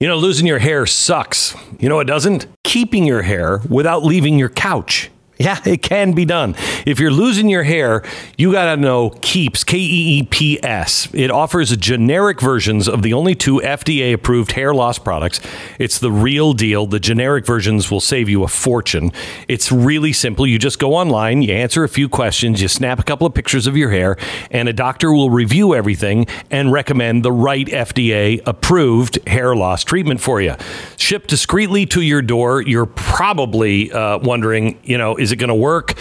You know, losing your hair sucks. You know, it doesn't? Keeping your hair without leaving your couch. Yeah, it can be done. If you're losing your hair, you got to know Keeps, K E E P S. It offers generic versions of the only two FDA approved hair loss products. It's the real deal. The generic versions will save you a fortune. It's really simple. You just go online, you answer a few questions, you snap a couple of pictures of your hair, and a doctor will review everything and recommend the right FDA approved hair loss treatment for you. Shipped discreetly to your door. You're probably uh, wondering, you know, is it going to work?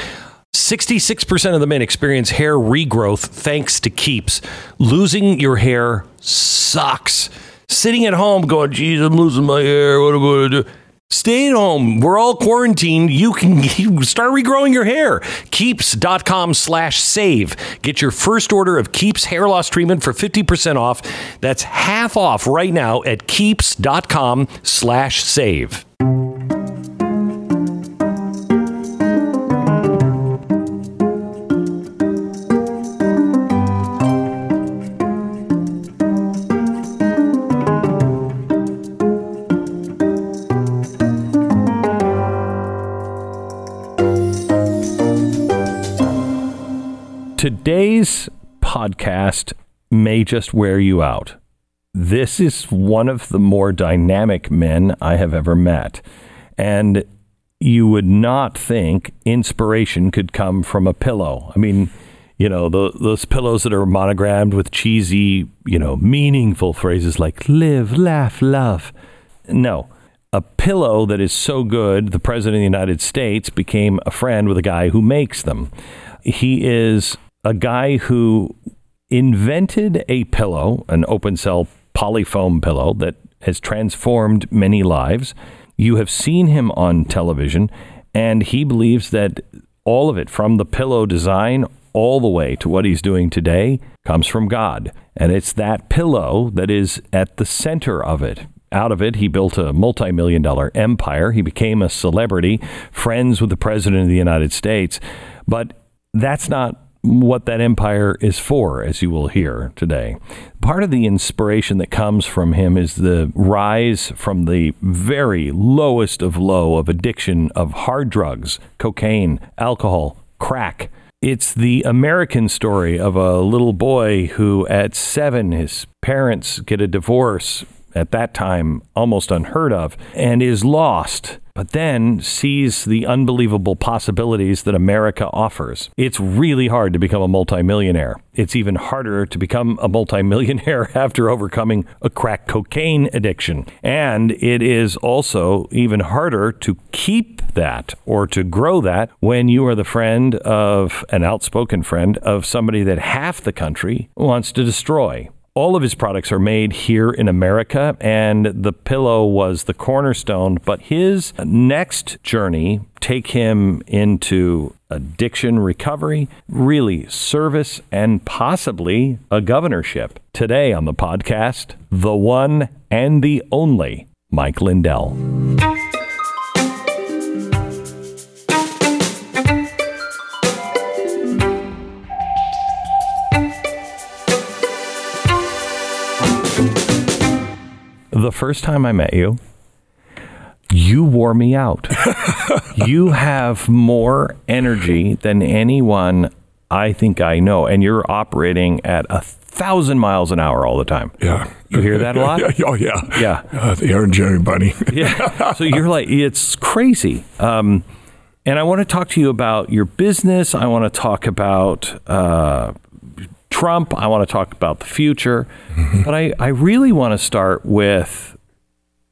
66% of the men experience hair regrowth thanks to Keeps. Losing your hair sucks. Sitting at home going, geez, I'm losing my hair. What am I going to do? Stay at home. We're all quarantined. You can start regrowing your hair. Keeps.com slash save. Get your first order of Keeps hair loss treatment for 50% off. That's half off right now at Keeps.com slash save. Today's podcast may just wear you out. This is one of the more dynamic men I have ever met. And you would not think inspiration could come from a pillow. I mean, you know, the, those pillows that are monogrammed with cheesy, you know, meaningful phrases like live, laugh, love. No. A pillow that is so good, the President of the United States became a friend with a guy who makes them. He is a guy who invented a pillow, an open cell polyfoam pillow that has transformed many lives. You have seen him on television, and he believes that all of it, from the pillow design all the way to what he's doing today, comes from God. And it's that pillow that is at the center of it. Out of it, he built a multi million dollar empire. He became a celebrity, friends with the President of the United States. But that's not what that empire is for, as you will hear today. Part of the inspiration that comes from him is the rise from the very lowest of low of addiction of hard drugs, cocaine, alcohol, crack. It's the American story of a little boy who, at seven, his parents get a divorce, at that time almost unheard of, and is lost but then sees the unbelievable possibilities that America offers. It's really hard to become a multimillionaire. It's even harder to become a multimillionaire after overcoming a crack cocaine addiction. And it is also even harder to keep that or to grow that when you are the friend of an outspoken friend of somebody that half the country wants to destroy all of his products are made here in America, and the pillow was the cornerstone. But his next journey take him into addiction recovery, really service, and possibly a governorship. Today on the podcast, the one and the only Mike Lindell. The first time I met you, you wore me out. you have more energy than anyone I think I know, and you're operating at a thousand miles an hour all the time. Yeah. You hear that a lot? yeah, oh, yeah. Yeah. Uh, the Energizer Bunny. yeah. So you're like, it's crazy. Um, and I want to talk to you about your business. I want to talk about uh, Trump. I want to talk about the future. Mm-hmm. But I, I really want to start with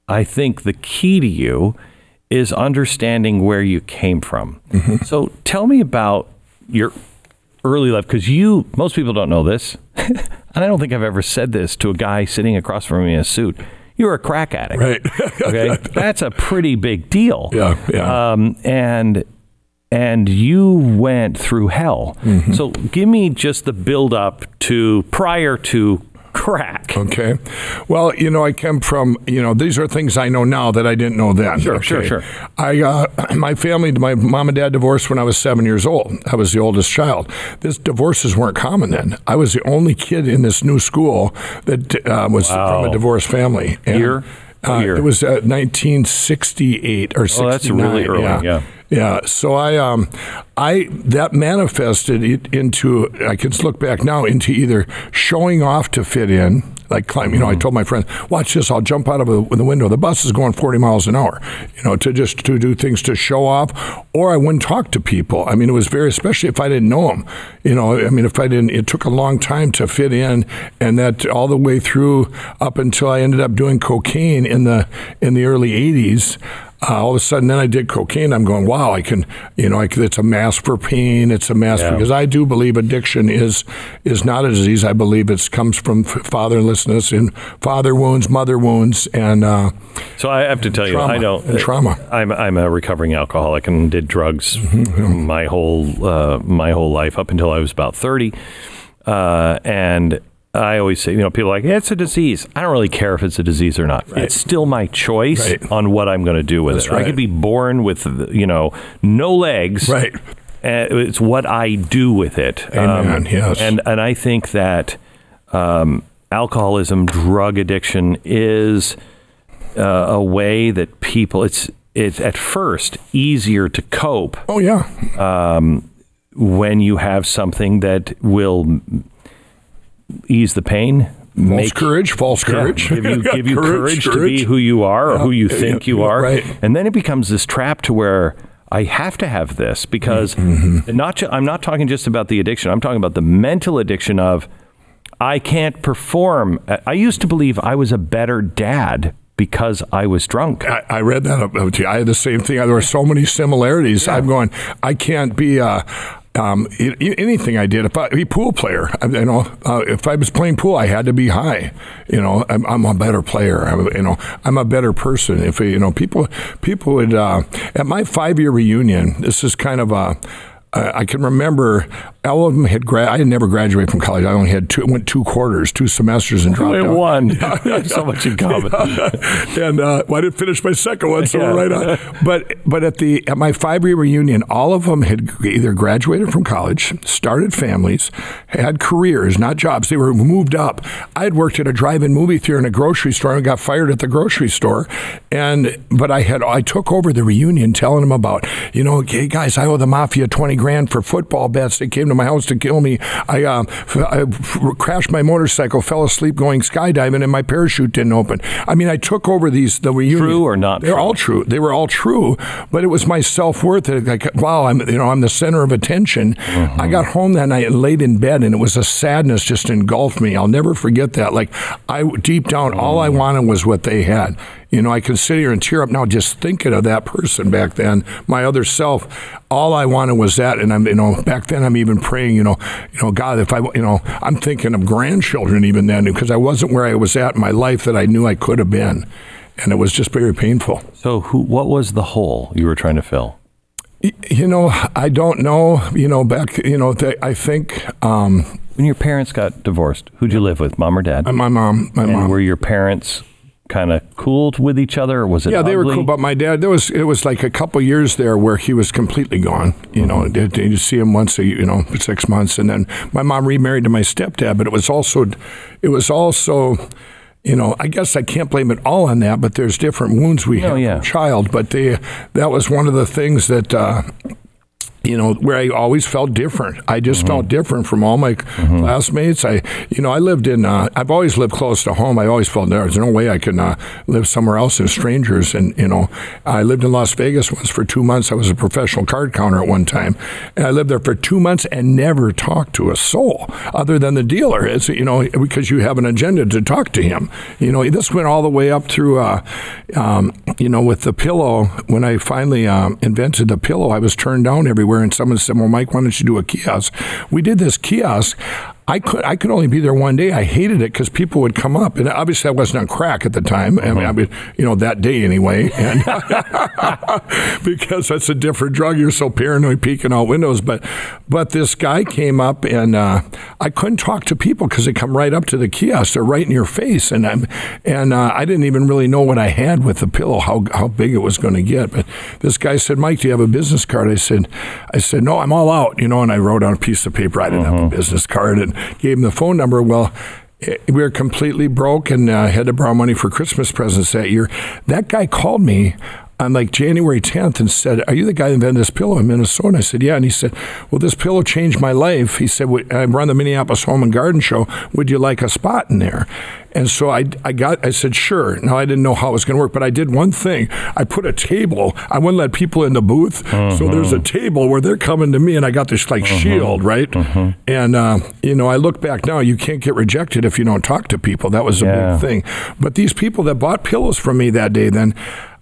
I think the key to you is understanding where you came from. Mm-hmm. So tell me about your early life because you, most people don't know this. and I don't think I've ever said this to a guy sitting across from me in a suit. You're a crack addict. Right. okay. That's a pretty big deal. Yeah. Yeah. Um, and and you went through hell. Mm-hmm. So give me just the build up to prior to crack. Okay. Well, you know, I came from, you know, these are things I know now that I didn't know then. Sure, okay? sure, sure. I, uh, my family, my mom and dad divorced when I was seven years old. I was the oldest child. This divorces weren't common then. I was the only kid in this new school that uh, was wow. from a divorced family. And, Year? Uh, year? it was uh, 1968 or 69. Oh, that's really early, yeah. Yeah, so I, um, I that manifested it into. I can look back now into either showing off to fit in, like climb. You know, I Mm-hmm. told my friend, "Watch this! I'll jump out of the, the window. The bus is going 40 miles an hour." You know, to just to do things to show off, or I wouldn't talk to people. I mean, it was very, especially if I didn't know them. You know, I mean, if I didn't, it took a long time to fit in, and that all the way through up until I ended up doing cocaine in the in the early 80s uh, all of a sudden, then I did cocaine. I'm going, wow, I can, you know, I it's a mask for pain. It's a mask Yeah. because I do believe addiction is is not a disease. I believe it comes from fatherlessness and father wounds, mother wounds, and uh, So I have to tell you, I don't. Trauma. I'm I'm a recovering alcoholic and did drugs Mm-hmm. my whole uh, my whole life up until I was about thirty, uh, and. I always say, you know, people are like, it's a disease. I don't really care if it's a disease or not. It's still my choice Right. on what I'm going to do with That's it. I could be born with, you know, no legs. right. It's what I do with it. Um, Amen, yes. And and I think that um, alcoholism, drug addiction is uh, a way that people. It's it's at first easier to cope Oh yeah, Um, when you have something that will ease the pain. false courage, false Yeah, courage, give you give you courage, to be who you are or who you think yeah, you are, right. and then it becomes this trap to where I have to have this because Mm-hmm. not ju- I'm not talking just about the addiction. I'm talking about the mental addiction of I can't perform. I- used to believe I was a better dad because I was drunk. I, I read that about you. I had the same thing. There were so many similarities. I'm going. I can't be. Uh, um, i- i- anything I did, if I be pool player, I, you know, uh, if I was playing pool, I had to be high. You know, I'm, I'm a better player. I'm, you know, I'm a better person. If you know, people, people would uh, at my five year reunion. This is kind of a. Uh, I can remember all of them had grad. I had never graduated from college. I only had two, went two quarters, two semesters, and dropped Only out. one. So much in common. and uh, well, I didn't finish my second one, so Yeah. we're right on. But but at the at my five year reunion, all of them had either graduated from college, started families, had careers, not jobs. They were moved up. I had worked at a drive-in movie theater and a grocery store, and got fired at the grocery store. And but I had I took over the reunion, telling them about you know, hey guys, I owe the mafia twenty grand for football bets. They came to my house to kill me. I, uh, f- I f- crashed my motorcycle, fell asleep going skydiving, and my parachute didn't open. I mean, I took over these the reunion. True or not They're true? all true. They were all true, but it was my self worth. That like, wow, I'm you know I'm the center of attention. Mm-hmm. I got home that night and laid in bed, and it was a sadness just engulfed me. I'll never forget that. Like I deep down, all. I wanted was what they had. You know, I can sit here and tear up now just thinking of that person back then, my other self. All I wanted was that, and I'm, you know, back then I'm even praying, you know, you know, God, if I, you know, I'm thinking of grandchildren even then because I wasn't where I was at in my life that I knew I could have been, and it was just very painful. So, who? What was the hole you were trying to fill? You know, I don't know. You know, back, you know, they, I think um, When your parents got divorced, who'd you live with, mom or dad? my mom, my and mom. were your parents kind of cool with each other, or was it? Yeah, they were cool. But my dad, there was it was like a couple years there where he was completely gone. You know, Mm-hmm. you see him once a you know for six months, and then my mom remarried to my stepdad. But it was also, it was also. You know, I guess I can't blame it all on that, but there's different wounds we Oh, have yeah. child. But they, that was one of the things that uh, you know, where I always felt different. I just Mm-hmm. felt different from all my classmates. I, you know, I lived in, uh, I've always lived close to home. I always felt there's no way I could uh, live somewhere else as strangers. And, you know, I lived in Las Vegas once for two months. I was a professional card counter at one time. And I lived there for two months and never talked to a soul other than the dealer. It's, you know, because you have an agenda to talk to him. You know, this went all the way up through, uh, um, you know, with the pillow. When I finally um, invented the pillow, I was turned down everywhere, and someone said, "Well, Mike, why don't you do a kiosk?" We did this kiosk. I could I could only be there one day. I hated it because people would come up, and obviously I wasn't on crack at the time. I mean, I mean, you know, that day anyway, and because that's a different drug. You're so paranoid, peeking out windows. But but this guy came up, and uh, I couldn't talk to people because they come right up to the kiosk. They're right in your face, and I'm and uh, I didn't even really know what I had with the pillow, how how big it was going to get. But this guy said, "Mike, do you have a business card?" I said, "I said no, I'm all out," you know. And I wrote on a piece of paper. I didn't have a business card, and gave him the phone number. Well. eh, we were completely broke and uh, had to borrow money for Christmas presents that year. That guy called me on like January 10th and said, Are you the guy that invented this pillow in Minnesota? I said, Yeah. And he said, Well, this pillow changed my life. He said, I run the Minneapolis Home and Garden Show. Would you like a spot in there? And so I, I got, I said, sure. Now I didn't know how it was going to work, but I did one thing. I put a table. I wouldn't let people in the booth. Mm-hmm. So there's a table where they're coming to me, and I got this like mm-hmm. shield, right? Mm-hmm. And uh, you know, I look back now. You can't get rejected if you don't talk to people. That was a yeah. big thing. But these people that bought pillows from me that day, then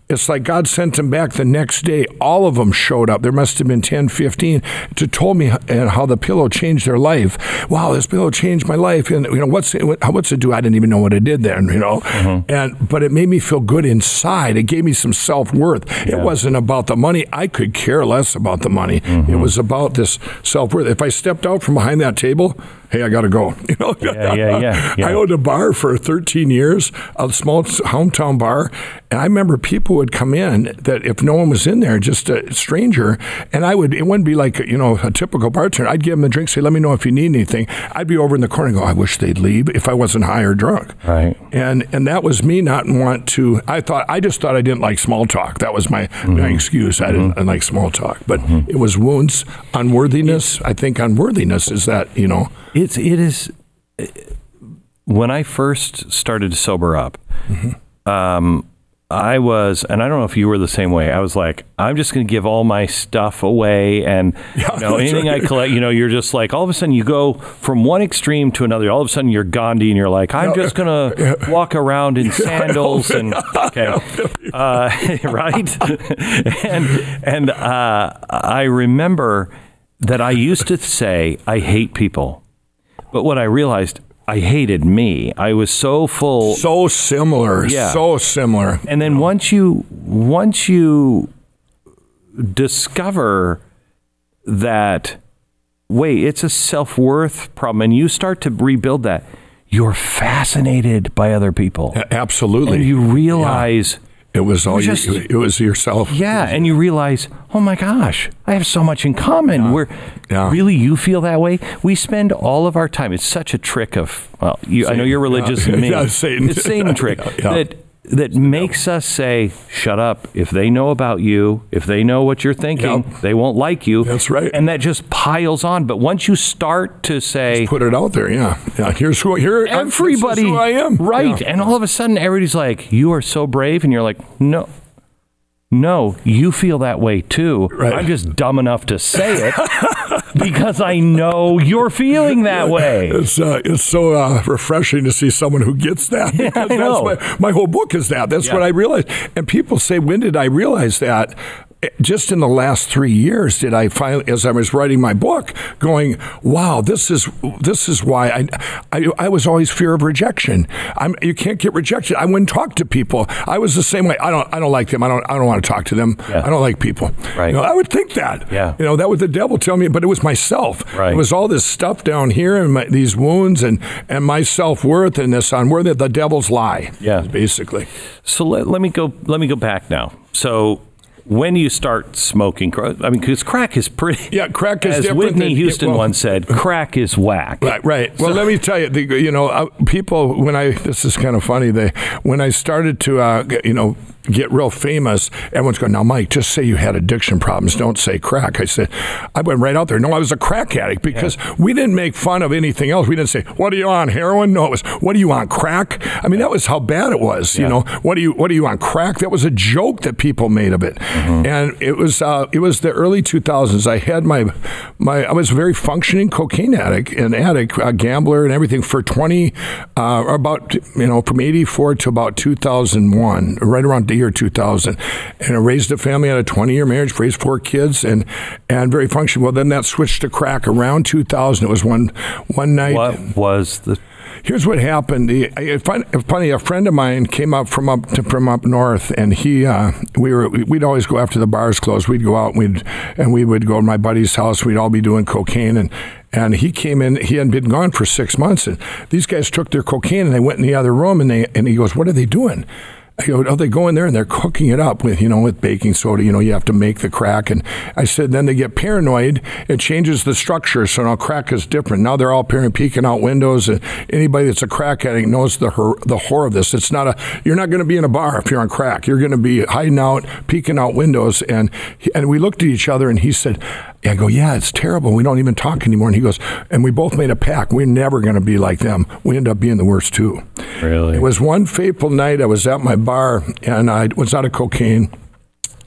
it's like God sent them back the next day. All of them showed up. There must have been 10, 15 to told me how the pillow changed their life. Wow, this pillow changed my life. And you know what's it, what's it do? I didn't even know what it did then. You know, mm-hmm. and but it made me feel good inside. It gave me some self worth. Yeah. It wasn't about the money. I could care less about the money. Mm-hmm. It was about this self worth. If I stepped out from behind that table, hey, I got to go. You know, yeah, yeah, yeah, yeah. I owned a bar for 13 years, a small hometown bar, and I remember people would come in that if no one was in there, just a stranger, and I would it wouldn't be like you know a typical bartender. I'd give them a drink, say, "Let me know if you need anything." I'd be over in the corner and go, "I wish they'd leave if I wasn't high or drunk." Right. And and that was me not want to. I thought I just thought I didn't like small talk. That was my, mm-hmm. my excuse. I didn't mm-hmm. like small talk, but mm-hmm. it was wounds, unworthiness. I think unworthiness is that you know it's it is when I first started to sober up. Mm-hmm. Um, I was, and I don't know if you were the same way. I was like, I'm just going to give all my stuff away, and yeah, you know, anything right. I collect. You know, you're just like all of a sudden you go from one extreme to another. All of a sudden you're Gandhi, and you're like, I'm no, just going to yeah. walk around in sandals and okay, uh, right? and and uh, I remember that I used to say I hate people. But what I realized, I hated me. I was so full. So similar. Yeah. So similar. And then once you once you discover that wait, it's a self-worth problem and you start to rebuild that, you're fascinated by other people. Absolutely. And you realize. It was all just, you, it was yourself. Yeah, and you realize, oh my gosh, I have so much in common. Yeah. We're yeah. really you feel that way. We spend all of our time. It's such a trick of well, you, I know you're religious yeah. me. yeah, Satan. It's Satan trick that that makes us say, "Shut up." If they know about you, if they know what you're thinking, yep. they won't like you. That's right. And that just piles on. But once you start to say, just put it out there, yeah, yeah. Here's who here. Everybody, who I am. Right. Yeah. And all of a sudden, everybody's like, "You are so brave," and you're like, "No." No, you feel that way too. Right. I'm just dumb enough to say it because I know you're feeling that way. It's uh, it's so uh, refreshing to see someone who gets that. Yeah, I know. My, my, whole book is that. That's yeah. what I realized. And people say, "When did I realize that?" Just in the last three years did I finally, as I was writing my book, going, "Wow, this is this is why I I, I was always fear of rejection. I'm you can't get rejected. I wouldn't talk to people. I was the same way. I don't I don't like them. I don't I don't want to talk to them. Yeah. I don't like people. Right. You know, I would think that. Yeah. You know, that was the devil telling me, but it was myself. Right. It was all this stuff down here and my, these wounds and and my self worth and this unworthy. The devil's lie. Yeah. Basically. So let, let me go. Let me go back now. So when you start smoking, I mean, because crack is pretty. Yeah, crack is as Whitney than, Houston well, once said, crack is whack. Right, right. Well, so, let me tell you, the, you know, uh, people when I this is kind of funny. They when I started to, uh, you know, get real famous, everyone's going, now, Mike, just say you had addiction problems. Don't say crack. I said, I went right out there. No, I was a crack addict because yeah. we didn't make fun of anything else. We didn't say, what are you on, heroin? No, it was, what are you on, crack? I mean, that was how bad it was, yeah. you know. What are you, what are you on, crack? That was a joke that people made of it. Mm-hmm. And it was, uh, it was the early 2000s. I had my, my, I was a very functioning cocaine addict, an addict, a gambler and everything for 20, uh, about, you know, from 84 to about 2001, right around year 2000. And I raised a family, had a 20 year marriage, raised four kids, and and very functional. Well, then that switched to crack around 2000. It was one one night. What was the here's what happened. funny, a friend of mine came up from up to, from up north, and he uh, we were we'd always go after the bars closed. We'd go out and we'd and we would go to my buddy's house. We'd all be doing cocaine and. And he came in. He hadn't been gone for six months, and these guys took their cocaine and they went in the other room. And they and he goes, "What are they doing?" Go, oh, they go in there and they're cooking it up with, you know, with baking soda. You know, you have to make the crack. And I said, then they get paranoid. It changes the structure. So now crack is different. Now they're all peering, peeking out windows. And anybody that's a crack addict knows the the horror of this. It's not a, you're not going to be in a bar if you're on crack. You're going to be hiding out, peeking out windows. And, and we looked at each other and he said, I go, yeah, it's terrible. We don't even talk anymore. And he goes, and we both made a pact. We're never going to be like them. We end up being the worst too. Really? It was one fateful night. I was at my bar and I was out of cocaine.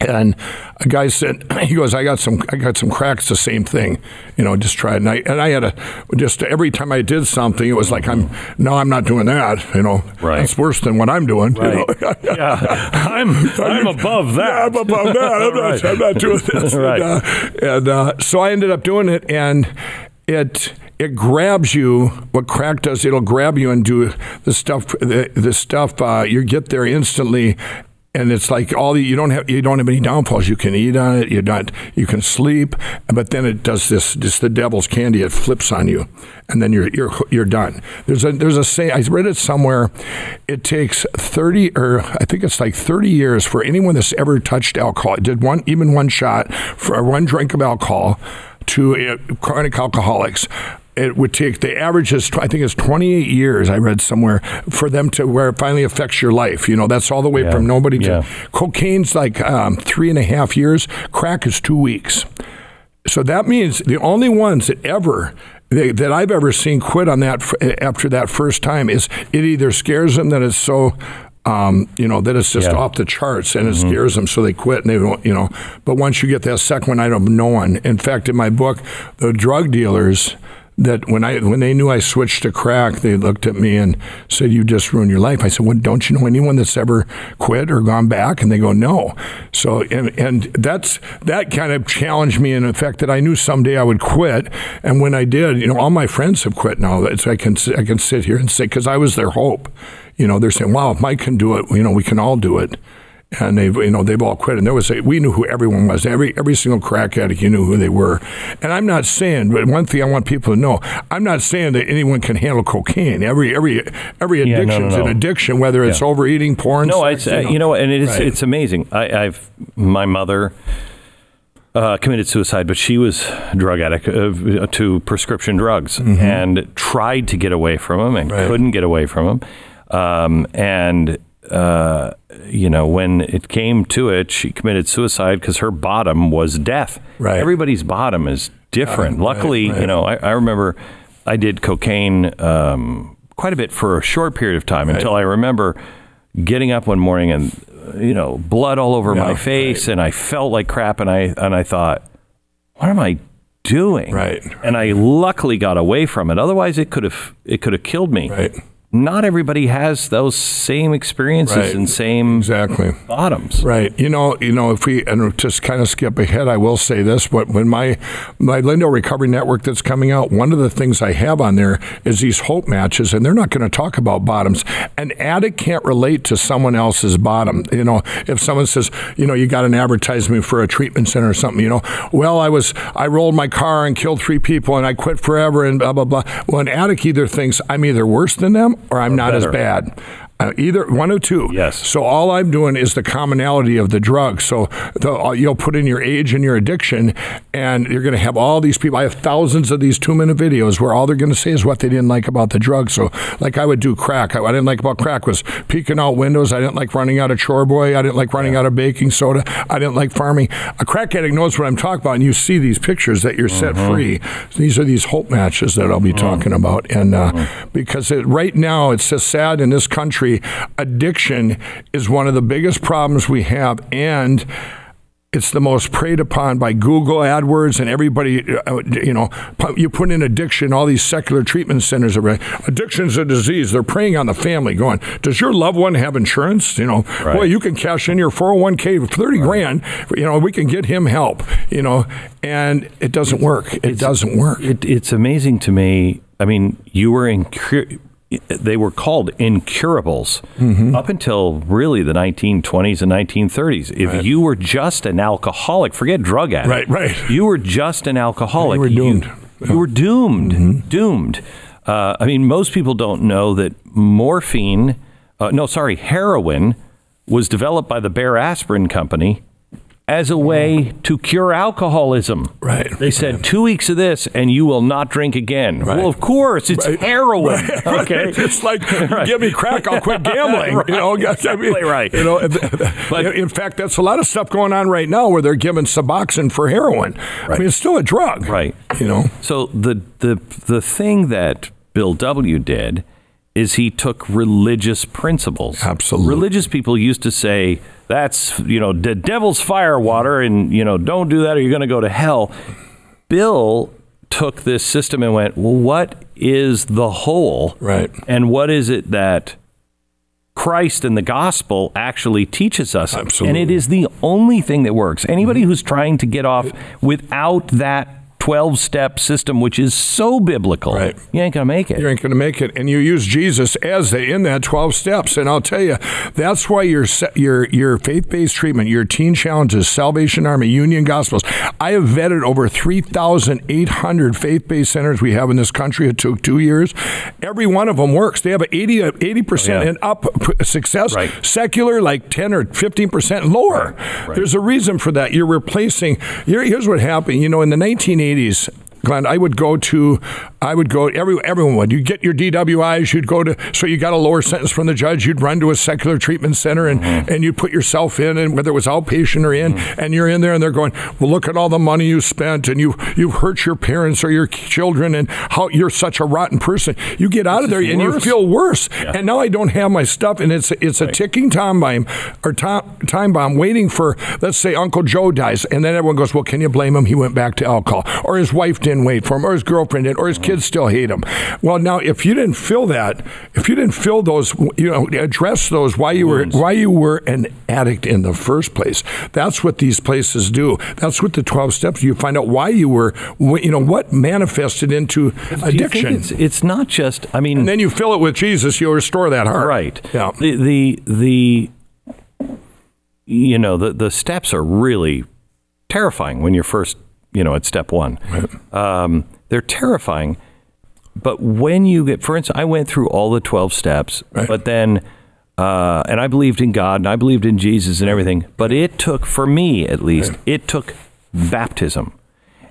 And a guy said, he goes, I got some, I got some cracks. The same thing, you know. Just try it. And I, and I had a, just every time I did something, it was like I'm, no, I'm not doing that. You know, right. That's worse than what I'm doing. Right. You know? yeah, I'm, I'm above that. Yeah, I'm above that. I'm, not, I'm not doing this. right. And, uh, and uh, so I ended up doing it, and it it grabs you. What crack does, it'll grab you and do the stuff. The, the stuff uh, you get there instantly, and it's like all the, you don't have you don't have any downfalls. You can eat on it. You not you can sleep, but then it does this just the devil's candy. It flips on you, and then you're you're you're done. There's a there's a say I read it somewhere. It takes thirty or I think it's like thirty years for anyone that's ever touched alcohol, did one even one shot for one drink of alcohol to uh, chronic alcoholics it would take the average is I think it's 28 years I read somewhere for them to where it finally affects your life. You know that's all the way yeah. from nobody to yeah. cocaine's like um, three and a half years. Crack is two weeks. So that means the only ones that ever that I've ever seen quit on that after that first time is it either scares them that it's so um, you know, that it's just yeah. off the charts and it mm-hmm. scares them, so they quit and they don't, you know. But once you get that second one, I don't know one. In fact, in my book, the drug dealers that when I when they knew I switched to crack, they looked at me and said, "You just ruined your life." I said, "Well, don't you know anyone that's ever quit or gone back?" And they go, "No." So and and that's that kind of challenged me in the fact that I knew someday I would quit, and when I did, you know, all my friends have quit now. So I can I can sit here and say because I was their hope. You know, they're saying, "Wow, if Mike can do it, you know, we can all do it." And they've you know they've all quit. And there was a, we knew who everyone was. Every every single crack addict, you knew who they were. And I'm not saying, but one thing I want people to know, I'm not saying that anyone can handle cocaine. Every every every addiction yeah, no, no, is no. an addiction, whether it's yeah. overeating, porn. No, sex, it's uh, you know, and it is right. it's amazing. I, I've my mother. Uh, committed suicide, but she was a drug addict uh, to prescription drugs mm-hmm. and tried to get away from them and right. couldn't get away from them. Um, and uh, you know, when it came to it, she committed suicide because her bottom was death. Right. Everybody's bottom is different. Um, Luckily, right, right. you know, I, I, remember I did cocaine um, quite a bit for a short period of time until I remember getting up one morning and you know blood all over yeah, my face, and I felt like crap, and I and I thought, what am I doing? Right. And I luckily got away from it. Otherwise, it could have it could have killed me Right not everybody has those same experiences right. and same exactly bottoms. Right. You know. You know. If we and just kind of skip ahead, I will say this: but when my my Lindell Recovery Network that's coming out, one of the things I have on there is these hope matches, and they're not going to talk about bottoms. An addict can't relate to someone else's bottom. You know, if someone says, you know, you got an advertisement for a treatment center or something, you know, well, I was I rolled my car and killed three people and I quit forever and blah blah blah. Well, an addict either thinks I'm either worse than them or I'm not better. as bad. Uh, either one or two. Yes. So all I'm doing is the commonality of the drug. So the, uh, you'll put in your age and your addiction, and you're going to have all these people. I have thousands of these two minute videos where all they're going to say is what they didn't like about the drug. So like I would do crack. I, I didn't like about crack was peeking out windows. I didn't like running out of chore boy. I didn't like running out of baking soda. I didn't like farming. A crack addict knows what I'm talking about, and you see these pictures that you're set free. These are these hope matches that I'll be talking about, and uh, because it, right now it's just sad in this country. Addiction is one of the biggest problems we have, and it's the most preyed upon by Google AdWords and everybody. Uh, you know, you put in addiction, all these secular treatment centers are addiction's a disease. They're preying on the family, going, "Does your loved one have insurance? You know, Right. boy, you can cash in your 401k for 30 grand. You know, we can get him help. You know, and it doesn't work. It doesn't work. It, it's amazing to me. I mean, you were in. They were called incurables Mm-hmm. up until really the 1920s and 1930s. If Right. you were just an alcoholic, forget drug addict. Right, right. You were just an alcoholic. You were doomed. Mm-hmm. You, were doomed. Doomed. Uh, I mean, most people don't know that morphine. Uh, no, sorry, heroin was developed by the Bayer Aspirin Company as a way to cure alcoholism. Right. They said two weeks of this and you will not drink again. Right. Well, of course, it's Right. heroin. Okay. it's like give me crack, I'll quit gambling. You know, Exactly right. You know, But- in fact, that's a lot of stuff going on right now where they're giving Suboxone for heroin. I mean, it's still a drug, Right. You know, So the the the thing that Bill W did is he took religious principles. Absolutely. Religious people used to say that's you know the devil's fire water and you know don't do that or you're going to go to hell. Bill took this system and went, "Well, what is the whole? Right. And what is it that Christ and the gospel actually teaches us. Absolutely. And it is the only thing that works. Anybody mm-hmm. who's trying to get off without that 12 step system, which is so biblical, Right. you ain't going to make it. you ain't going to make it. And you use Jesus as the in that twelve steps. And I'll tell you, that's why your your your faith based treatment, your teen challenges, Salvation Army, Union Gospels. I have vetted over three thousand eight hundred faith based centers we have in this country. It took two years. Every one of them works. They have a 80 uh, percent Oh, yeah. and up success. Right. Secular, like ten or fifteen percent lower. Right. There's a reason for that. You're replacing. Here, here's what happened. You know, in the 1980s. 80s Glenn, I would go to, I would go. Every everyone would. You get your DWIs. You'd go to. So you got a lower sentence from the judge. You'd run to a secular treatment center and and you put yourself in, and whether it was outpatient or in, and you're in there, and they're going, well, look at all the money you spent, and you you've hurt your parents or your children, and how you're such a rotten person. You get out of there and you feel worse. Yeah. And now I don't have my stuff, and it's it's a ticking time bomb or time, time bomb waiting for. Let's say Uncle Joe dies, and then everyone goes, "Well, can you blame him? He went back to alcohol, or his wife didn't wait for him, or his girlfriend did, or his kids still hate him." Well, now if you didn't fill that, if you didn't fill those, you know, address those why you were why you were an addict in the first place. That's what these places do. That's what the twelve steps. You find out why you were, you know, what manifested into you addiction. it's, it's not just, I mean, And then you fill it with Jesus, you'll restore that heart. Right. Yeah. The the the you know the the steps are really terrifying when you're first you know at step one. Um, they're terrifying, but when you get, for instance, I went through all the twelve steps, Right. but then. Uh, and I believed in God and I believed in Jesus and everything, but it took, for me at least, it took baptism.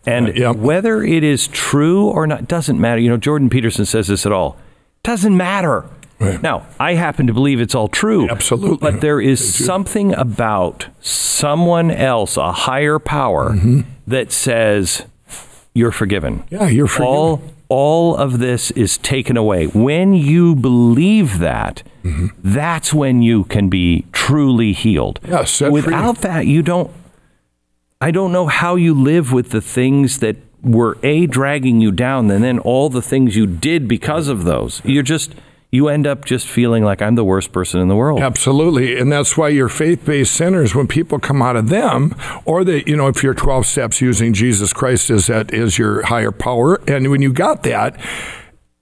And Right, yep. whether it is true or not doesn't matter. You know, Jordan Peterson says this at all. Doesn't matter. Right. Now, I happen to believe it's all true. Absolutely. But there is something about someone else, a higher power, Mm-hmm. that says you're forgiven. Yeah, you're forgiven. All all of this is taken away. When you believe that, Mm-hmm. that's when you can be truly healed. Yeah, set free. Without that, you don't I don't know how you live with the things that were a dragging you down and then all the things you did because of those. You're just you end up just feeling like I'm the worst person in the world. Absolutely. And that's why your faith based centers, when people come out of them, or they, you know, if you're 12 steps using Jesus Christ as that is your higher power, and when you got that,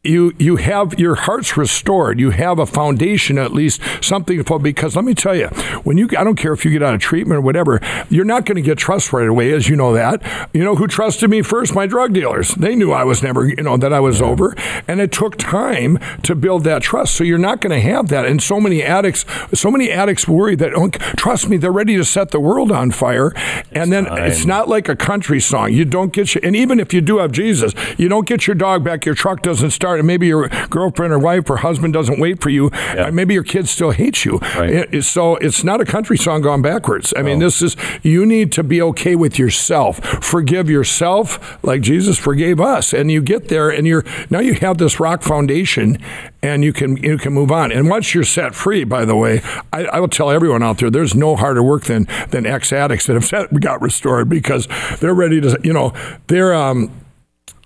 you you have your heart's restored. You have a foundation, at least something for. Because let me tell you, when you I don't care if you get out of treatment or whatever, you're not going to get trust right away, as you know that. You know who trusted me first? My drug dealers. They knew I was never, you know, that I was over, and it took time to build that trust. So you're not going to have that. And so many addicts, so many addicts worry that, oh, trust me, they're ready to set the world on fire, and then it's not like a country song. You don't get your, and even if you do have Jesus, you don't get your dog back, your truck doesn't start, and maybe your girlfriend or wife or husband doesn't wait for you, and maybe your kids still hate you. Right. It- so it's not a country song gone backwards. I mean, this is, you need to be okay with yourself. Forgive yourself like Jesus forgave us. And you get there and you're, now you have this rock foundation and you can, you can move on. And once you're set free, by the way, I, I will tell everyone out there, there's no harder work than, than ex addicts that have got restored because they're ready to, you know, they're, um,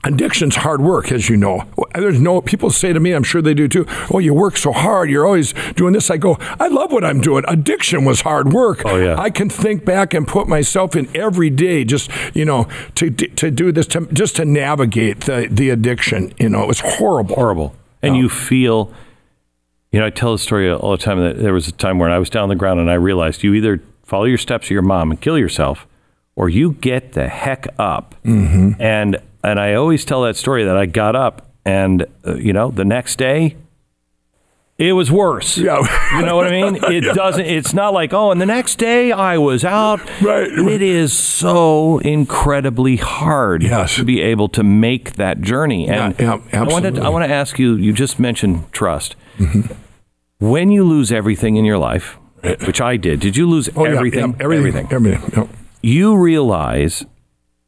Addiction's hard work, as you know. There's no people say to me, I'm sure they do too. Oh, you work so hard. You're always doing this. I go, I love what I'm doing. Addiction was hard work. Oh, yeah. I can think back and put myself in every day, just you know, to to do this, to just to navigate the the addiction. You know, it was horrible. horrible. And you feel, you know, I tell the story all the time that there was a time when I was down on the ground and I realized you either follow your steps of your mom and kill yourself, or you get the heck up. Mm-hmm. And and I always tell that story that I got up and uh, you know the next day it was worse. Yeah. You know what I mean? It doesn't, it's not like, oh, and the next day I was out. Right. It is so incredibly hard Yes. to be able to make that journey. And Yeah, yeah, I wanted. I want to ask you, you just mentioned trust. Mm-hmm. When you lose everything in your life, which I did, did you lose Oh, yeah, everything? yeah, everything. Everything. Yep. you realize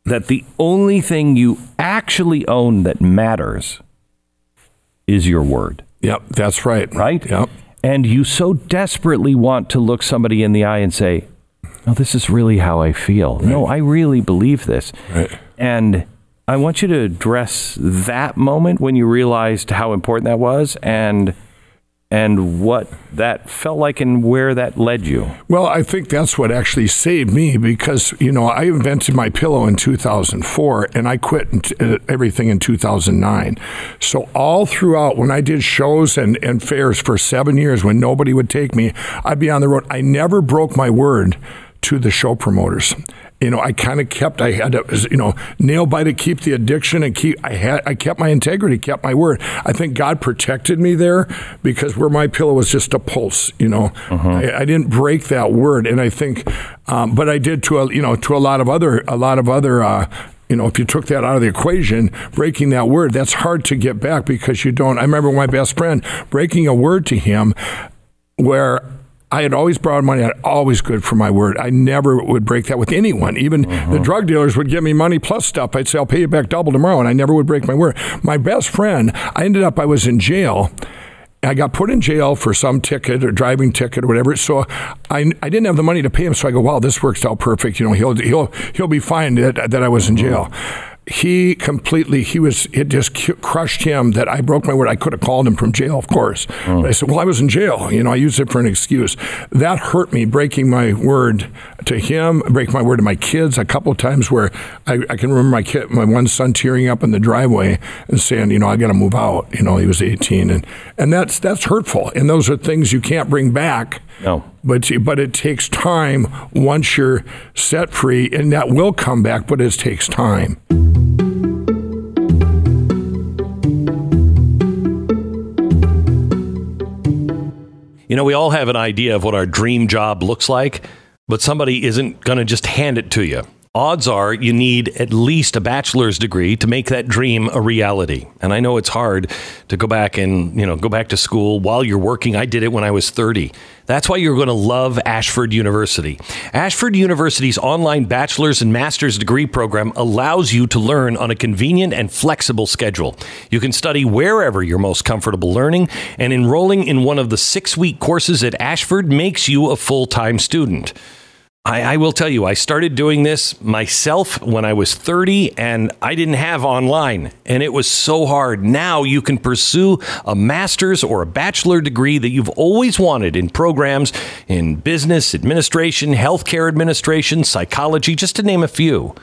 that the only thing you actually own that matters is your word, Yep. That's right. right? Yep. And you so desperately want to look somebody in the eye and say, No, this is really how I feel. No, I really believe this. Right. And I want you to address that moment when you realized how important that was and and what that felt like and where that led you. Well, I think that's what actually saved me because, you know, I invented my pillow in 2004 and I quit uh, everything in 2009. So, all throughout, when I did shows and, and fairs for seven years when nobody would take me, I'd be on the road. I never broke my word to the show promoters. You know, I kind of kept. I had to, you know, nail by to keep the addiction and keep. I had. I kept my integrity, kept my word. I think God protected me there because where my pillow was just a pulse. You know, I, I didn't break that word, and I think, um, but I did to a, you know, to a lot of other, a lot of other. Uh, you know, if you took that out of the equation, breaking that word, that's hard to get back because you don't. I remember my best friend breaking a word to him where I had always borrowed money. I always good for my word. I never would break that with anyone. Even the uh-huh. drug dealers would give me money plus stuff. I'd say, I'll pay you back double tomorrow. And I never would break my word. My best friend, I ended up, I was in jail. I got put in jail for some ticket or driving ticket or whatever. So I, I didn't have the money to pay him. So I go, wow, this works out perfect. You know, he'll he'll he'll be fine that, that I was in jail. Uh-huh. He completely he was it just crushed him that I broke my word. I could have called him from jail, of course. But I said, well, I was in jail. You know, I used it for an excuse. That hurt me breaking my word to him, break my word to my kids a couple of times where I, I can remember my kid, my one son tearing up in the driveway and saying, you know, I got to move out. You know, he was 18 and and that's that's hurtful. And those are things you can't bring back. No. But but it takes time once you're set free, and that will come back. But it takes time. You know, we all have an idea of what our dream job looks like, but somebody isn't going to just hand it to you. Odds are you need at least a bachelor's degree to make that dream a reality. And I know it's hard to go back and, you know, go back to school while you're working. I did it when I was 30. That's why you're going to love Ashford University. Ashford University's online bachelor's and master's degree program allows you to learn on a convenient and flexible schedule. You can study wherever you're most comfortable learning, and enrolling in one of the six week courses at Ashford makes you a full time student. I, I will tell you, I started doing this myself when I was 30 and I didn't have online, and it was so hard. Now you can pursue a master's or a bachelor degree that you've always wanted in programs in business, administration, healthcare administration, psychology, just to name a few.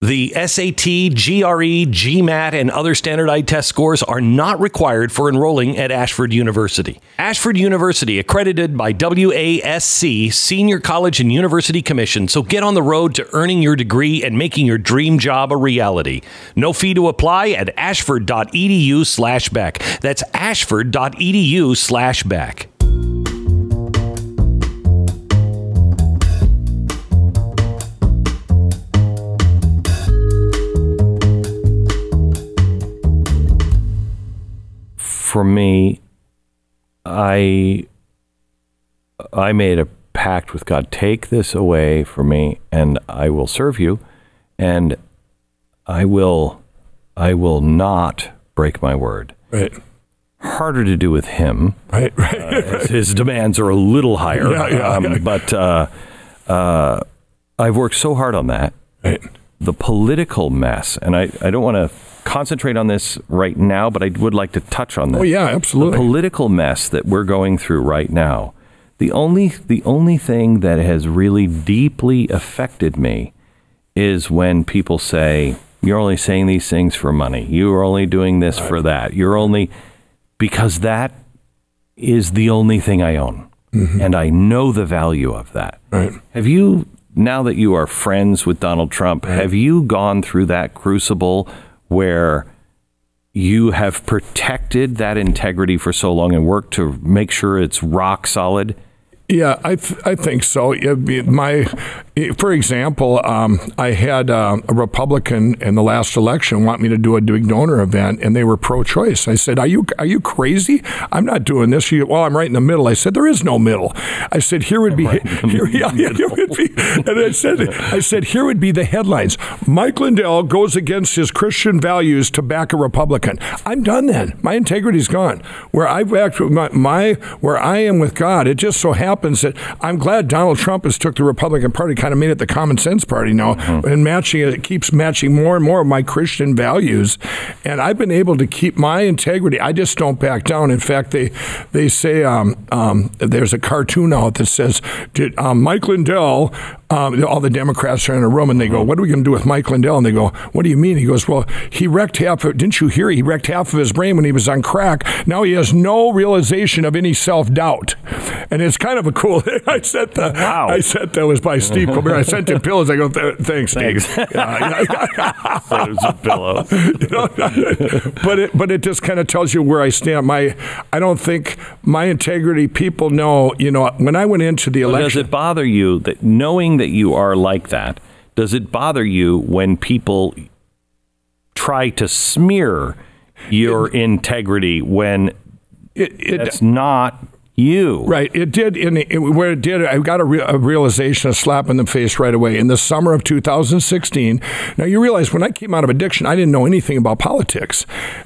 The SAT, GRE, GMAT, and other standardized test scores are not required for enrolling at Ashford University. Ashford University, accredited by WASC, Senior College and University Commission, so get on the road to earning your degree and making your dream job a reality. No fee to apply at ashford.edu slash Beck. That's ashford.edu slash Beck. For me, I I made a pact with God. Take this away from me, and I will serve you, and I will I will not break my word. Right. Harder to do with him. Right. Right. as his demands are a little higher. Yeah, yeah, um, yeah. But uh, uh, I've worked so hard on that. right. The political mess, and I, I don't want to concentrate on this right now, but I would like to touch on this. Oh yeah, absolutely. the political mess that we're going through right now. The only the only thing that has really deeply affected me is when people say you're only saying these things for money. You're only doing this for that. You're only because that is the only thing I own. Mm-hmm. And I know the value of that. Right. Have you now that you are friends with Donald Trump, have you gone through that crucible where you have protected that integrity for so long and worked to make sure it's rock solid? Yeah, I th- I think so. My, for example, um, I had uh, a Republican in the last election want me to do a big donor event, and they were pro-choice. I said, "Are you are you crazy? I'm not doing this." She, well, I'm right in the middle. I said, "There is no middle." I said, "Here would be right here, yeah, here would be," and I said, "I said here would be the headlines: Mike Lindell goes against his Christian values to back a Republican." I'm done. Then my integrity's gone. Where I've actually my, my where I am with God, it just so happens happens that I'm glad Donald Trump has took the Republican Party, kind of made it the common sense party now, mm-hmm. and matching it, it keeps matching more and more of my Christian values, and I've been able to keep my integrity. I just don't back down. In fact, they they say um, um, there's a cartoon out that says, "Did um, Mike Lindell um, all the Democrats are in a room and they go, "What are we going to do with Mike Lindell?" And they go, "What do you mean?" He goes, "Well, he wrecked half. Of, didn't you hear? He wrecked half of his brain when he was on crack. Now he has no realization of any self doubt." And it's kind of a cool. thing. I said that. Wow. I said that was by Steve Colbert. I sent him pillows. I go, "Thanks, Steve." Thanks. Yeah, it was a pillow. you know, but it but it just kind of tells you where I stand. My I don't think my integrity. People know. You know, when I went into the election, well, does it bother you that knowing that you are like that, does it bother you when people try to smear your integrity when it, it, that's not you. Right. It did. In it, where it did, I got a, re, a, realization, a slap in the face right away. In the summer of 2016, now you realize when I came out of addiction, I didn't know anything about politics.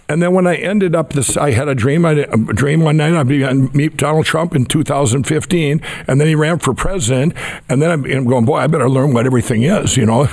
And then when I ended up this, I had a dream. I a dream one night I'd be meet Donald Trump in 2015, and then he ran for president. And then I'm, I'm going, boy, I better learn what everything is. You know,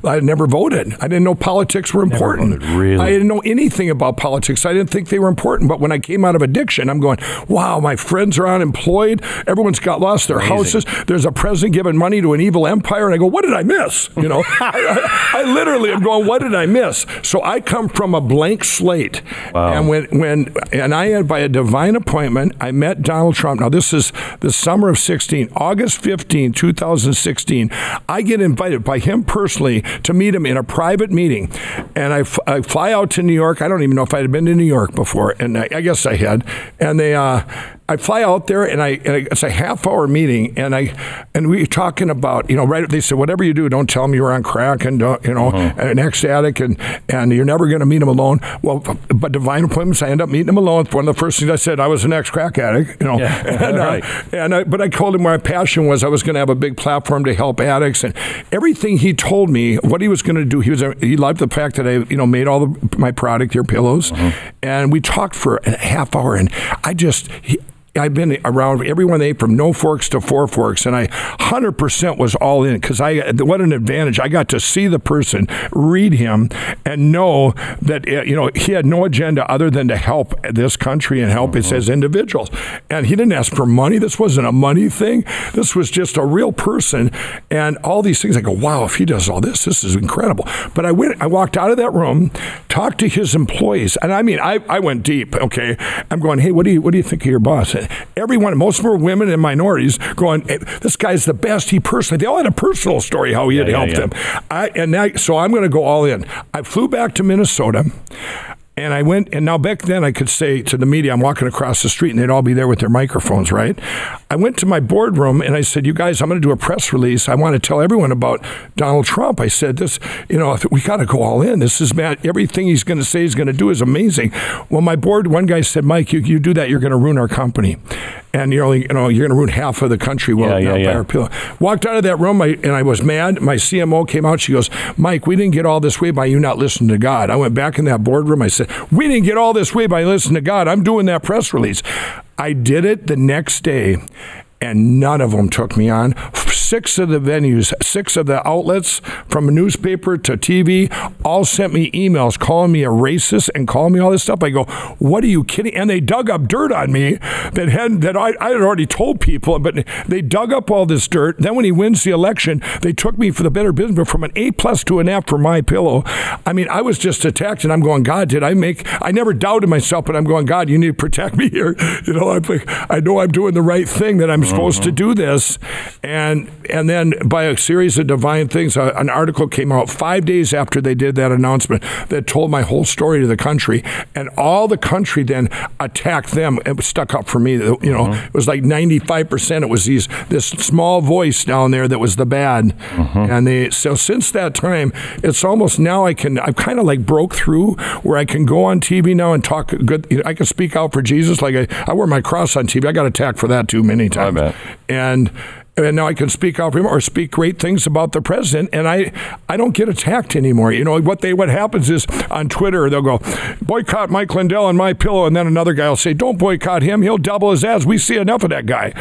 I never voted. I didn't know politics were important. Voted, really? I didn't know anything about politics. I didn't think they were important. But when I came out of addiction, I'm going, wow, my friends are unemployed. Everyone's got lost their Amazing. houses. There's a president giving money to an evil empire, and I go, what did I miss? You know, I, I, I, literally am going, what did I miss? So I come from a blank slate, wow. and when when and I had by a divine appointment, I met Donald Trump. Now this is the summer of 16, August 15, 2016. I get invited by him personally to meet him in a private meeting, and I, f- I fly out to New York. I don't even know if I had been to New York before, and I, I guess I had. And they uh, I fly out there and I, and I, it's a half hour meeting and I and we talking about you know right they said whatever you do don't tell them you're on crack and don't, you know uh-huh. an ex addict and and you're never going to meet them alone well but divine appointments I end up meeting them alone one of the first things I said I was an ex crack addict you know yeah. and, right. uh, and I, but I told him my passion was I was going to have a big platform to help addicts and everything he told me what he was going to do he was he loved the fact that I you know made all the, my product your pillows uh-huh. and we talked for a half hour and I just he, I've been around everyone they from no forks to four forks, and I 100% was all in because I what an advantage. I got to see the person, read him, and know that eh, you know he had no agenda other than to help this country and help us as individuals. And he didn't ask for money. This wasn't a money thing. This was just a real person, and all these things. I go, wow, if he does all this, this is incredible. But I went, I walked out of that room, talked to his employees, and I mean, I, I went deep. Okay, I'm going, hey, what do you what do you think of your boss? Everyone, most of them were women and minorities, going, hey, "This guy's the best." He personally, they all had a personal story how he yeah, had helped yeah. them. I, and I, so I'm going to go all in. I flew back to Minnesota. And I went, and now back then I could say to the media, I'm walking across the street and they'd all be there with their microphones, right? I went to my boardroom and I said, You guys, I'm going to do a press release. I want to tell everyone about Donald Trump. I said, This, you know, we got to go all in. This is, man, everything he's going to say he's going to do is amazing. Well, my board, one guy said, Mike, you, you do that, you're going to ruin our company and you're only, you know, you're going to ruin half of the country. Well, yeah, yeah, yeah. Walked out of that room, I, and I was mad. My CMO came out. She goes, "Mike, we didn't get all this way by you not listening to God." I went back in that boardroom. I said, "We didn't get all this way by listening to God. I'm doing that press release." I did it the next day, and none of them took me on. Six of the venues, six of the outlets, from a newspaper to TV, all sent me emails calling me a racist and calling me all this stuff. I go, "What are you kidding?" And they dug up dirt on me that had that I, I had already told people, but they dug up all this dirt. Then when he wins the election, they took me for the better business, but from an A plus to an F for MyPillow. I mean, I was just attacked, and I'm going, God, did I make? I never doubted myself, but I'm going, God, you need to protect me here. You know, I'm like, I know I'm doing the right thing. That I'm supposed to do this, and and then by a series of divine things, uh, an article came out five days after they did that announcement that told my whole story to the country, and all the country then attacked them. It stuck up for me. You know, Mm-hmm. it was like ninety five percent. It was these this small voice down there that was the bad, Mm-hmm. and they so since that time, it's almost now I can I've kind of like broke through where I can go on TV now and talk good. you know, I can speak out for Jesus. Like I, I wear my cross on TV. I got attacked for that too many times. And and now I can speak out for him or speak great things about the president, and I I don't get attacked anymore. You know what they what happens is on Twitter they'll go boycott Mike Lindell and MyPillow, and then another guy will say don't boycott him. He'll double his ads. We see enough of that guy.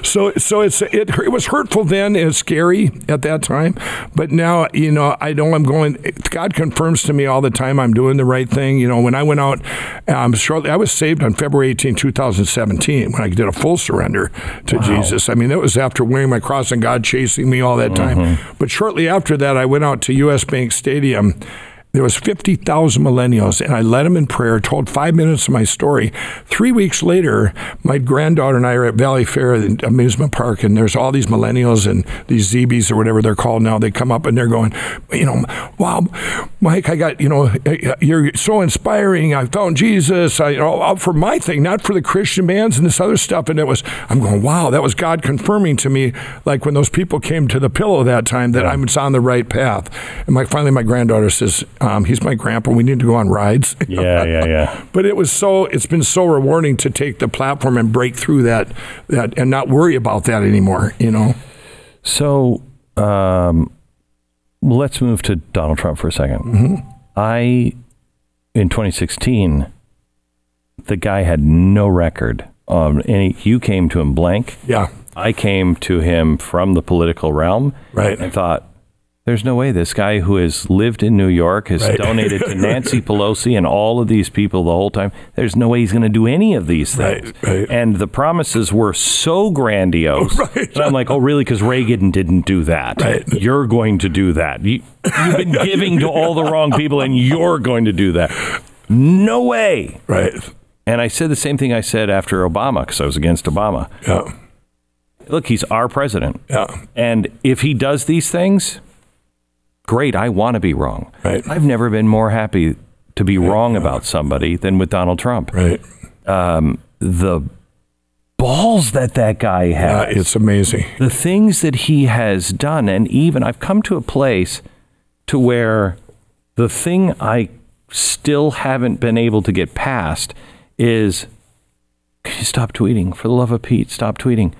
so so it's it, it was hurtful then and scary at that time, but now you know I know I'm going. God confirms to me all the time I'm doing the right thing. You know when I went out um, shortly, I was saved on February 18, 2017 when I did a full surrender to Jesus. I mean that was after wearing my cross and God chasing me all that time. Mm-hmm. But shortly after that, I went out to U.S. Bank Stadium. There was 50,000 millennials, and I led them in prayer, told five minutes of my story. Three weeks later, my granddaughter and I are at Valleyfair, the amusement park, and there's all these millennials and these ZBs or whatever they're called now. They come up and they're going, you know, wow, Mike, I got, you know, you're so inspiring. I found Jesus. I, you know, for my thing, not for the Christian bands and this other stuff. And it was, I'm going, wow, that was God confirming to me, like when those people came to the pillow that time, that I was on the right path. And my finally, my granddaughter says, um, he's my grandpa. We need to go on rides. Yeah, yeah, yeah. But it was so it's been so rewarding to take the platform and break through that that and not worry about that anymore, you know. So um, let's move to Donald Trump for a 2nd I, in 2016, the guy had no record. Um, any, you came to him blank. Yeah. I came to him from the political realm Right. and I thought, there's no way this guy who has lived in New York has Right. donated to Nancy Pelosi and all of these people the whole time. There's no way he's going to do any of these Right, things. right. And the promises were so grandiose. Right. And I'm like, oh, really? Because Reagan didn't do that. Right. You're going to do that. You, you've been giving to all the wrong people, and you're going to do that. No way. Right. And I said the same thing I said after Obama because I was against Obama. Yeah. Look, he's our president. Yeah. And if he does these things, great. I want to be wrong. Right. I've never been more happy to be wrong about somebody than with Donald Trump. Right. Um, the balls that that guy Yeah, has, it's amazing. the things that he has done, and even I've come to a place to where the thing I still haven't been able to get past is can you stop tweeting? For the love of Pete, stop tweeting.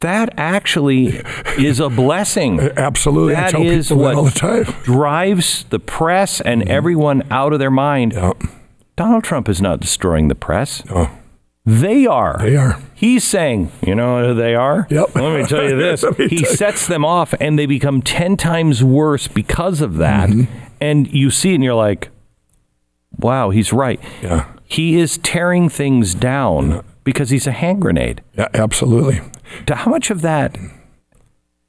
That actually is a blessing. Absolutely. That is that what time. drives the press and everyone out of their mind. Yeah. Donald Trump is not destroying the press. Oh, They are. they are. He's saying, you know who they are? Yep. Let me tell you this. He sets them off and they become 10 times worse because of that. Mm-hmm. And you see it and you're like, wow, he's right. Yeah. He is tearing things down because he's a hand grenade. Yeah, absolutely. To- How much of that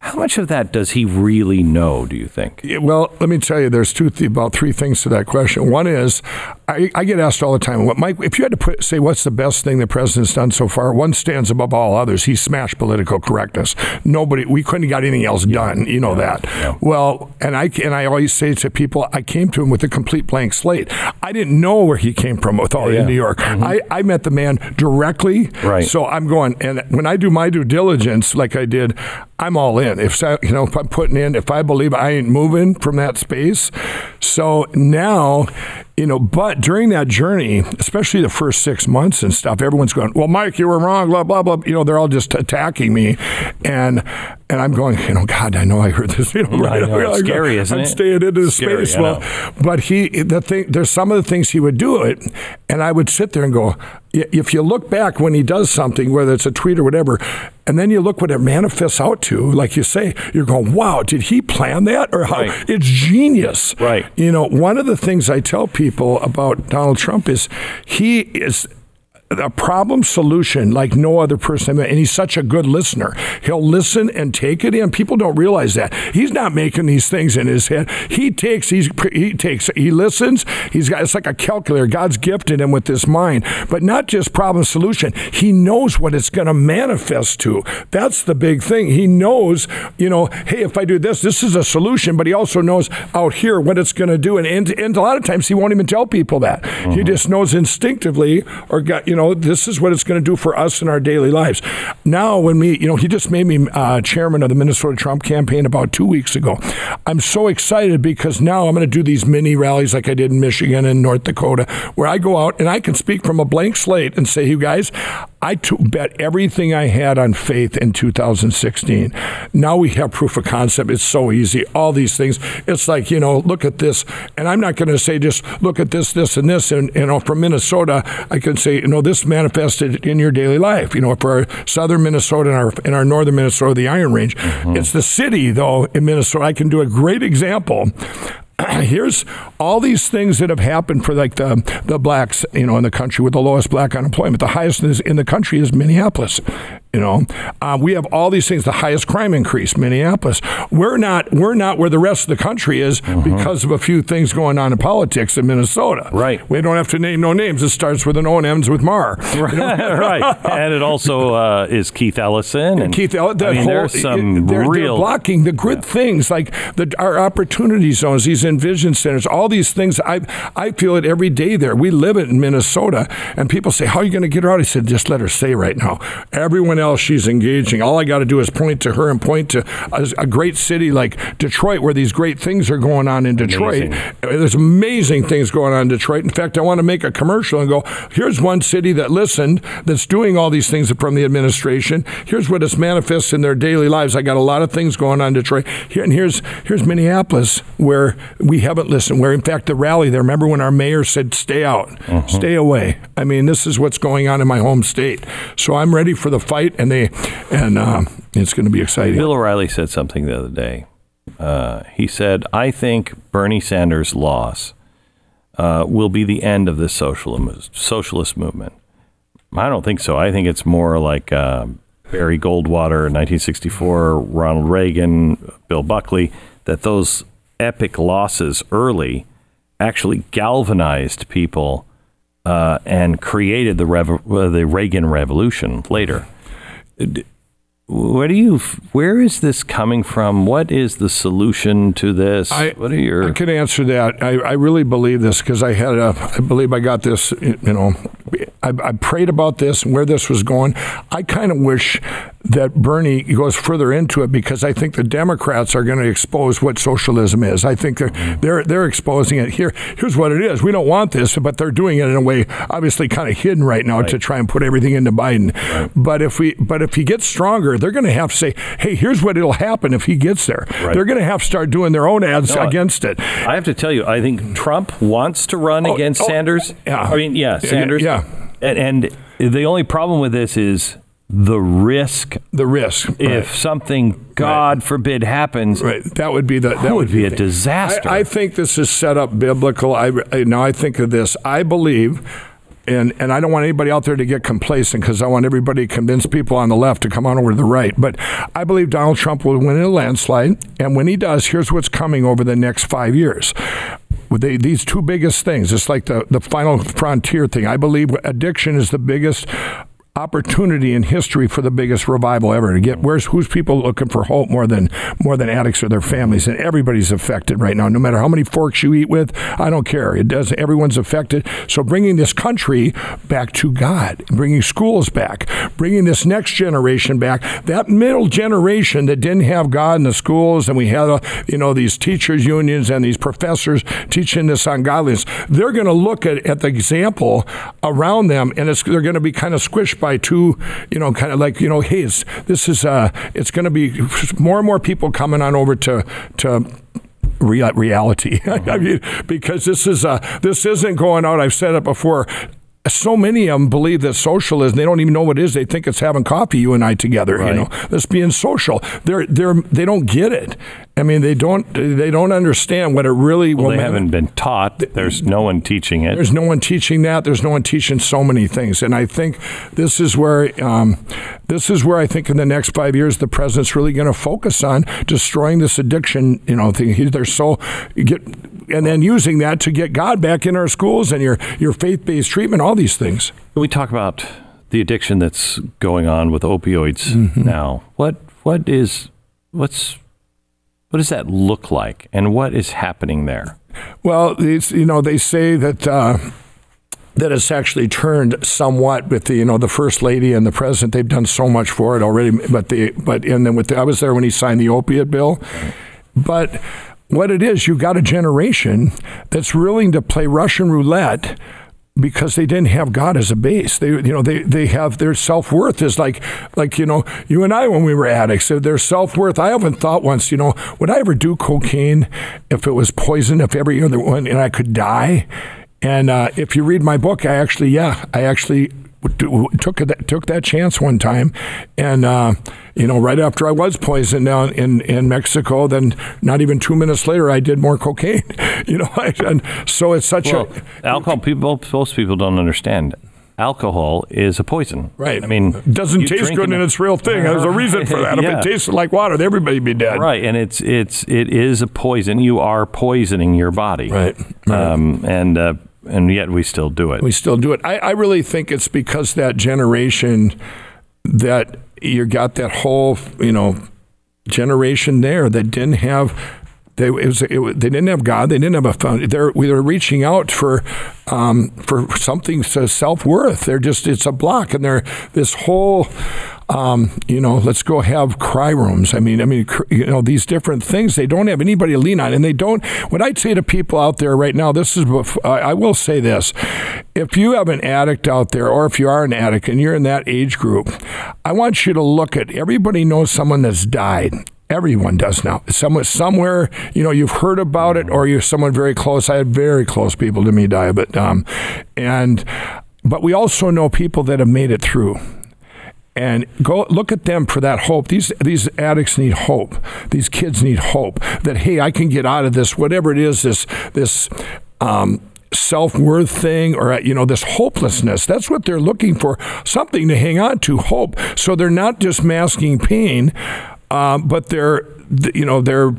how much of that does he really know, do you think? Yeah, Well, let me tell you, there's two th- about three things to that question. One is, I, I get asked all the time, "What, Mike? If you had to put, say, what's the best thing the president's done so far? One stands above all others. He smashed political correctness. Nobody, we couldn't have got anything else done. You know that. Well, and I and I always say to people, I came to him with a complete blank slate. I didn't know where he came from with all Yeah. in New York. Mm-hmm. I, I met the man directly. Right. So I'm going, and when I do my due diligence, like I did, I'm all in. If so- you know, if I'm putting in, if I believe I ain't moving from that space. So now, you know, but during that journey, especially the first six months and stuff, everyone's going, "Well, Mike, you were wrong." Blah blah blah. You know, they're all just attacking me, and and I'm going, you know, God, I know I heard this. You know, right? I know. It's I'm scary, isn't I'm it? staying into the Scary, space. Well, but he, the thing, there's some of the things he would do it, and I would sit there and go, if you look back when he does something, whether it's a tweet or whatever, and then you look what it manifests out to, like you say, you're going, wow, did he plan that? Or how? Right. It's genius. Right. You know, one of the things I tell people about Donald Trump is he is a problem solution like no other person. And he's such a good listener. He'll listen and take it in. People don't realize that he's not making these things in his head. He takes. He's he takes. He listens. He's got. It's like a calculator. God's gifted him with this mind, but not just problem solution. He knows what it's going to manifest to. That's the big thing. He knows. You know, hey, if I do this, this is a solution. But he also knows out here what it's going to do. And, and and a lot of times he won't even tell people that. He uh-huh. just knows instinctively, or got you know, this is what it's going to do for us in our daily lives. Now, when we, you know, he just made me uh, chairman of the Minnesota Trump campaign about two weeks ago. I'm so excited because now I'm going to do these mini rallies like I did in Michigan and North Dakota, where I go out and I can speak from a blank slate and say, you guys, I t- bet everything I had on faith in 2016. Now we have proof of concept. It's so easy. All these things. It's like, you know, look at this. And I'm not going to say just look at this, this, and this. And, you know, from Minnesota, I can say, you know, this manifested in your daily life. You know, for our southern Minnesota and our, in our northern Minnesota, the Iron Range. Mm-hmm. It's the city, though, in Minnesota. I can do a great example here's all these things that have happened for like the the blacks, you know, in the country with the lowest black unemployment. The highest in the country is Minneapolis. You know, um, we have all these things. The highest crime increase, Minneapolis. We're not we're not where the rest of the country is mm-hmm. because of a few things going on in politics in Minnesota. Right. We don't have to name no names. It starts with an O and ends with Mar. Right. You know? right. And it also uh, is Keith Ellison and Keith. Ellison. I mean, there's some they're, real they're blocking the good yeah. things like the our opportunity zones, these envision centers, all these things. I I feel it every day there. We live it in Minnesota, and people say, "How are you going to get her out?" I said, "Just let her stay right now." Everyone else she's engaging. All I got to do is point to her and point to a, a, great city like Detroit where these great things are going on in Detroit. Amazing. There's amazing things going on in Detroit. In fact, I want to make a commercial and go, here's one city that listened that's doing all these things from the administration. Here's what it's manifests in their daily lives. I got a lot of things going on in Detroit. Here, and here's here's Minneapolis where we haven't listened, where in fact the rally there, remember when our mayor said, stay out, uh-huh. stay away. I mean, this is what's going on in my home state. So I'm ready for the fight and they and uh, it's going to be exciting. Bill O'Reilly said something the other day. Uh, he said, "I think Bernie Sanders' loss uh, will be the end of this socialist socialist movement." I don't think so. I think it's more like uh, Barry Goldwater, 1964, Ronald Reagan, Bill Buckley. That those epic losses early actually galvanized people uh, and created the rev- the Reagan Revolution later d- where do you where is this coming from what is the solution to this I, what are your I can answer that I, I really believe this because I had a I believe I got this you know I, I prayed about this and where this was going I kind of wish that Bernie goes further into it because I think the Democrats are going to expose what socialism is. I think they're they're they're exposing it here. Here's what it is. We don't want this, but they're doing it in a way obviously kind of hidden right now right. to try and put everything into Biden. Right. But if we but if he gets stronger, they're going to have to say, "Hey, here's what it'll happen if he gets there." Right. They're going to have to start doing their own ads no, against it. I have to tell you, I think Trump wants to run oh, against oh, Sanders. Yeah. I mean, yeah, Sanders. Yeah. And, and the only problem with this is the risk. The risk. If something, God right. forbid, happens, right, that would be the that, would, be, a disaster. I, I, think this is set up biblical. I now I think of this. I believe. And, and I don't want anybody out there to get complacent because I want everybody to convince people on the left to come on over to the right. But I believe Donald Trump will win in a landslide. And when he does, here's what's coming over the next five years they, these two biggest things. It's like the, the final frontier thing. I believe addiction is the biggest opportunity in history for the biggest revival ever to get where's who's people looking for hope more than more than addicts or their families? And everybody's affected right now no matter how many forks you eat with I don't care. It does everyone's affected. So bringing this country back to God bringing schools back bringing this next generation back that middle generation that didn't have God in the schools and we had uh, you know these teachers unions and these professors teaching this ungodliness they're going to look at, at the example around them and it's they're going to be kind of squished by two, you know, kind of like, you know, hey, it's, this is, uh, it's going to be more and more people coming on over to, to, reality. Uh-huh. I mean, because this is uh, this isn't going out. I've said it before so many of them believe that socialism they don't even know what it is they think it's having coffee you and i together right. you know this being social they're they're they don't get it I mean, they don't they don't understand what it really. Well, will they haven't been taught. There's no one teaching it. There's no one teaching that. There's no one teaching so many things, and I think this is where um, this is where I think in the next five years the president's really going to focus on destroying this addiction. You know, thing. He- They're so get and then using that to get God back in our schools and your your faith based treatment, all these things. Can we talk about the addiction that's going on with opioids Mm-hmm. now? What what is what's what does that look like, and what is happening there? Well, it's, you know, they say that. Uh, that it's actually turned somewhat with the you know the first lady and the president. They've done so much for it already, but the but and then with the, I was there when he signed the opiate bill, but what it is, you got a generation that's willing to play Russian roulette because they didn't have God as a base. They, you know, they, they have their self worth is like, like you know, you and I when we were addicts. Their self worth. I haven't thought once, you know, would I ever do cocaine if it was poison? If every other one and I could die? And uh, if you read my book, I actually, yeah, I actually took that took that chance one time, and uh, you know, right after I was poisoned down in, in Mexico, then not even two minutes later, I did more cocaine. You know, and so it's such Well, a alcohol. People, most people don't understand. Alcohol is a poison. right. I mean, it doesn't taste good, an- and it's real thing. There's a reason for that. Yeah. If it tasted like water, everybody'd be dead. Right, and it's it's it is a poison. You are poisoning your body. Right, right. Um, and uh, and yet we still do it. we still do it. I, I really think it's because that generation that you got that whole you know generation there that didn't have they it was, it, they didn't have God they didn't have a found they're we were reaching out for um, for something to self worth they're just it's a block and they're this whole um, you know let's go have cry rooms I mean I mean you know these different things they don't have anybody to lean on and they don't what I'd say to people out there right now this is I will say this if you have an addict out there or if you are an addict and you're in that age group I want you to look at everybody knows someone that's died Everyone does now. Someone somewhere, you know, you've heard about it, or you're someone very close. I had very close people to me die, but um, and but we also know people that have made it through. And go look at them for that hope. These these addicts need hope. These kids need hope that hey, I can get out of this, whatever it is, this this um, self worth thing, or you know, this hopelessness. That's what they're looking for. Something to hang on to, hope. So they're not just masking pain, um, but they're you know they're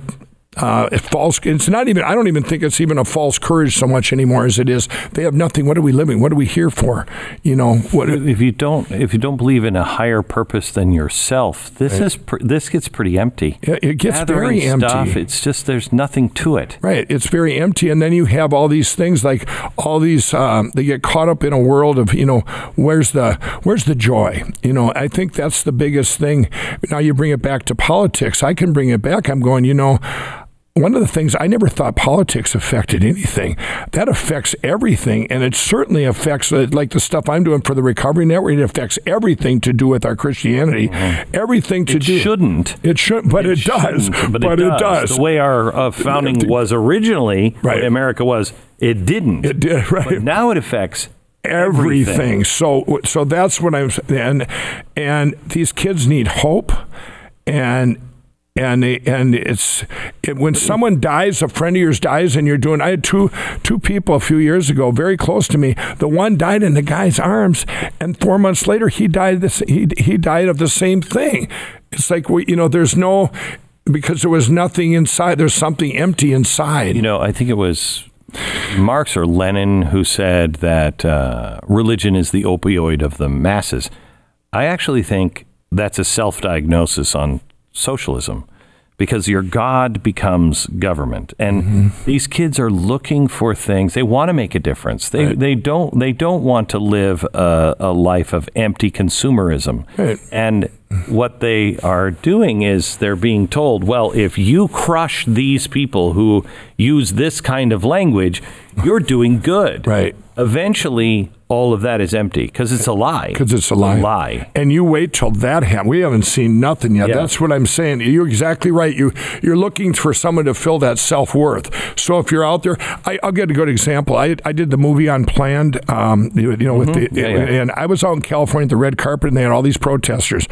uh, false. It's not even. I don't even think it's even a false courage so much anymore as it is. They have nothing. What are we living? What are we here for? You know what? if you don't if you don't believe in a higher purpose than yourself, this is pr- this gets pretty empty. It- it gets Gathering very empty. Stuff, it's just there's nothing to it. Right. It's very empty. And then you have all these things like all these, um, they get caught up in a world of, you know, where's the, where's the joy? You know, I think that's the biggest thing. Now you bring it back to politics. I can bring it back. I'm going, you know, one of the things I never thought politics affected anything. That affects everything, and it certainly affects uh, like the stuff I'm doing for the Recovery Network. It affects everything to do with our Christianity, everything to do It do. shouldn't. It should, but it, does. shouldn't, But, it, does. The way our uh, founding was originally, Right. America was, it didn't. It did, right. But now it affects everything. everything. So so that's what I'm and and these kids need hope and and and it's it, when someone dies, a friend of yours dies, and you're doing. I had two two people a few years ago, very close to me. The one died in the guy's arms, and four months later, he died. This he he died of the same thing. It's like we, you know, there's no because there was nothing inside. There's something empty inside. You know, I think it was Marx or Lenin who said that uh, religion is the opioid of the masses. I actually think that's a self diagnosis on socialism because your God becomes government. And mm-hmm. these kids are looking for things. They want to make a difference. They, they, don't, they don't want to live a, a life of empty consumerism. Right. And what they are doing is they're being told, well, if you crush these people who use this kind of language, you're doing good. Right. Eventually, all of that is empty because it's a lie. Because it's a lie. lie. And you wait till that happens. We haven't seen nothing yet. Yeah. That's what I'm saying. You're exactly right. You you're looking for someone to fill that self worth. So if you're out there, I, will get a good example. I, I did the movie Unplanned. Um, you, you know, with the Mm-hmm. Yeah, yeah. and I was out in California at the red carpet, and they had all these protesters.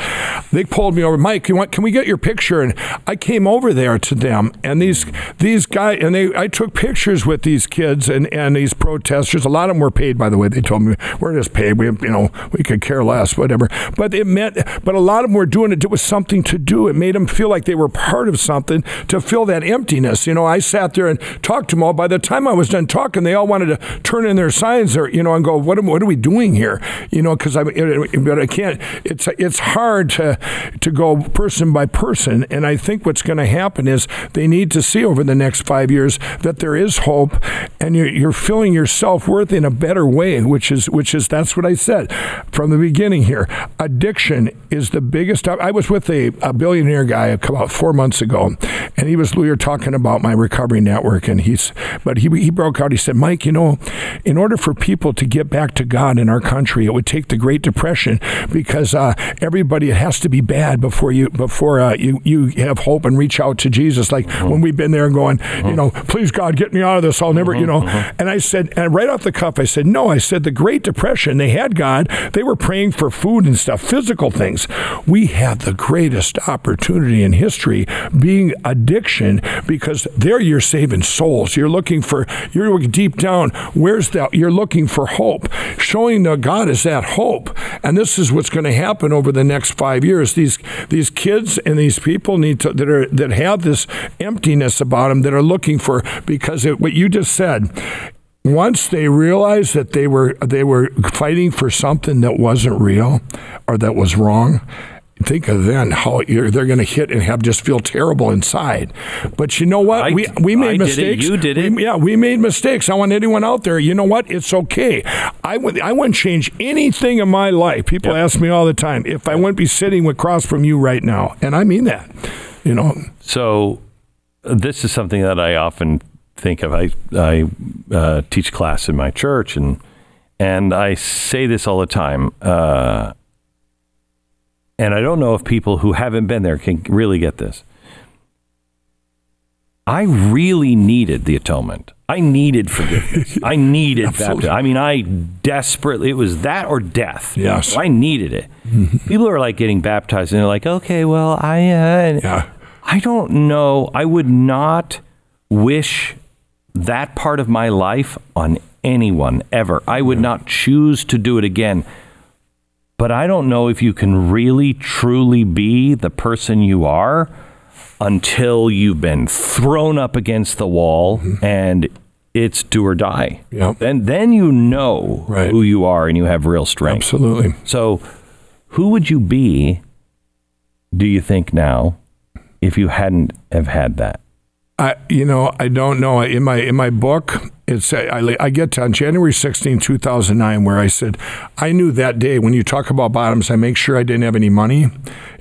They pulled me over, Mike. You want? Can we get your picture? And I came over there to them, and these these guys, and they I took pictures with these kids and and these protesters. A lot of them were paid, by the way. They told me we're just paid. We you know we could care less, whatever. But it meant, but a lot of them were doing it. It was something to do. It made them feel like they were part of something to fill that emptiness. You know, I sat there and talked to them all. By the time I was done talking, they all wanted to turn in their signs or you know and go, what am, what are we doing here? You know, because I but I can't. It's it's hard to to go person by person, and I think what's going to happen is they need to see over the next five years that there is hope, and you're, you're filling your self worth in a better way, which is which is that's what I said from the beginning here. Addiction is the biggest. I was with a, a billionaire guy about four months ago, and he was we were talking about my recovery network, and he's but he he broke out. He said, Mike, you know, in order for people to get back to God in our country, it would take the Great Depression because uh, everybody it has to be bad before you before uh, you you have hope and reach out to Jesus. Like when we've been there and going, you know, please God, get me out of this. I'll never, you know. And I said, and right off the cuff, I said, no. I said the Great Depression. They had God. They were praying for food and stuff, physical things. We had the greatest opportunity in history being addiction because there you're saving souls. You're looking for you're deep down. Where's that? You're looking for hope. Showing that God is that hope. And this is what's going to happen over the next five years. These these kids and these people need to that are that have this emptiness about them that are looking for because it, what you just said. Once they realized that they were they were fighting for something that wasn't real or that was wrong, think of then how you're, they're going to hit and have just feel terrible inside. But you know what? I- we we made I did mistakes. You did it. We- yeah, we made mistakes. I want anyone out there. You know what? It's okay. I would I wouldn't change anything in my life. People Yep. ask me all the time if I wouldn't be sitting across from you right now, and I mean that. You know. So this is something that I often think of. I I uh, teach class in my church, and and I say this all the time. Uh, and I don't know if people who haven't been there can really get this. I really needed the atonement. I needed forgiveness. I needed Absolutely. baptism. I mean, I desperately, it was that or death. Yes. I needed it. People are like getting baptized and they're like, okay, well, I, uh, Yeah. I don't know. I would not wish that part of my life on anyone ever. I would not choose to do it again. But I don't know if you can really truly be the person you are until you've been thrown up against the wall mm-hmm. and it's do or die. Yep. Then then you know Right. who you are and you have real strength. Absolutely. So, who would you be, do you think now, if you hadn't have had that? I, you know, I don't know. In my in my book, it's I, I get to on January 16, 2009, where I said I knew that day when you talk about bottoms, I make sure I didn't have any money.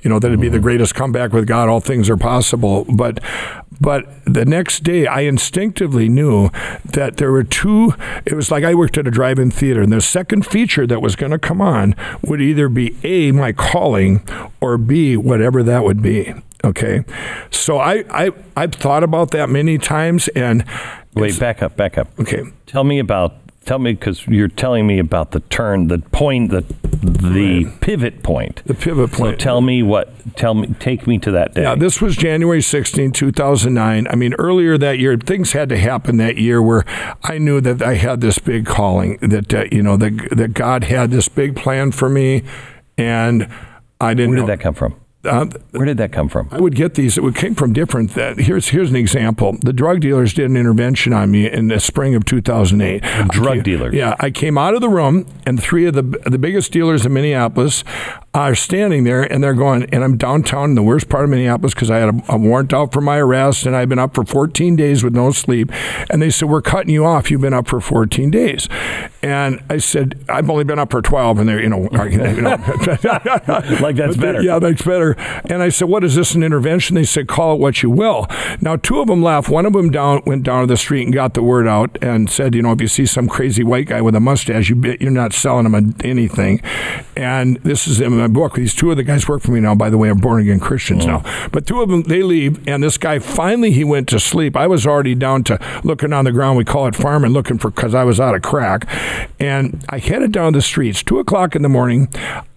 You know, that it'd be the mm-hmm. greatest comeback with God. All things are possible. But but the next day, I instinctively knew that there were two. It was like I worked at a drive-in theater, and the second feature that was going to come on would either be a my calling or b whatever that would be. Okay, so I I I've thought about that many times, and Wait, back up, back up. okay, Tell me about, tell me, because you're telling me about the turn, the point, the, the pivot point. the pivot So point. tell me what, tell me, take me to that day. Yeah, this was January 16, 2009. I mean, earlier that year, things had to happen that year where I knew that I had this big calling, that, uh, you know, that, that God had this big plan for me, and I didn't Where know. did that come from? Uh, Where did that come from? I would get these. It would came from different. That here's here's an example. The drug dealers did an intervention on me in the spring of 2008. drug dealers? Yeah, I came out of the room, and three of the the biggest dealers in Minneapolis are standing there and they're going, and I'm downtown in the worst part of Minneapolis because I had a, a, warrant out for my arrest and I've been up for 14 days with no sleep. And they said, We're cutting you off. You've been up for 14 days. And I said, I've only been up for 12. And they're, you know, you know like that's better. Yeah, that's better. And I said, What is this, an intervention? They said, Call it what you will. Now, two of them left. One of them down went down to the street and got the word out and said, You know, if you see some crazy white guy with a mustache, you, you're not selling him anything. And this is my book. These two of the guys work for me now, by the way, are born again Christians oh. now. But two of them, they leave, and this guy finally he went to sleep. I was already down to looking on the ground. We call it farming, looking for because I was out of crack, and I headed down the streets. Two o'clock in the morning,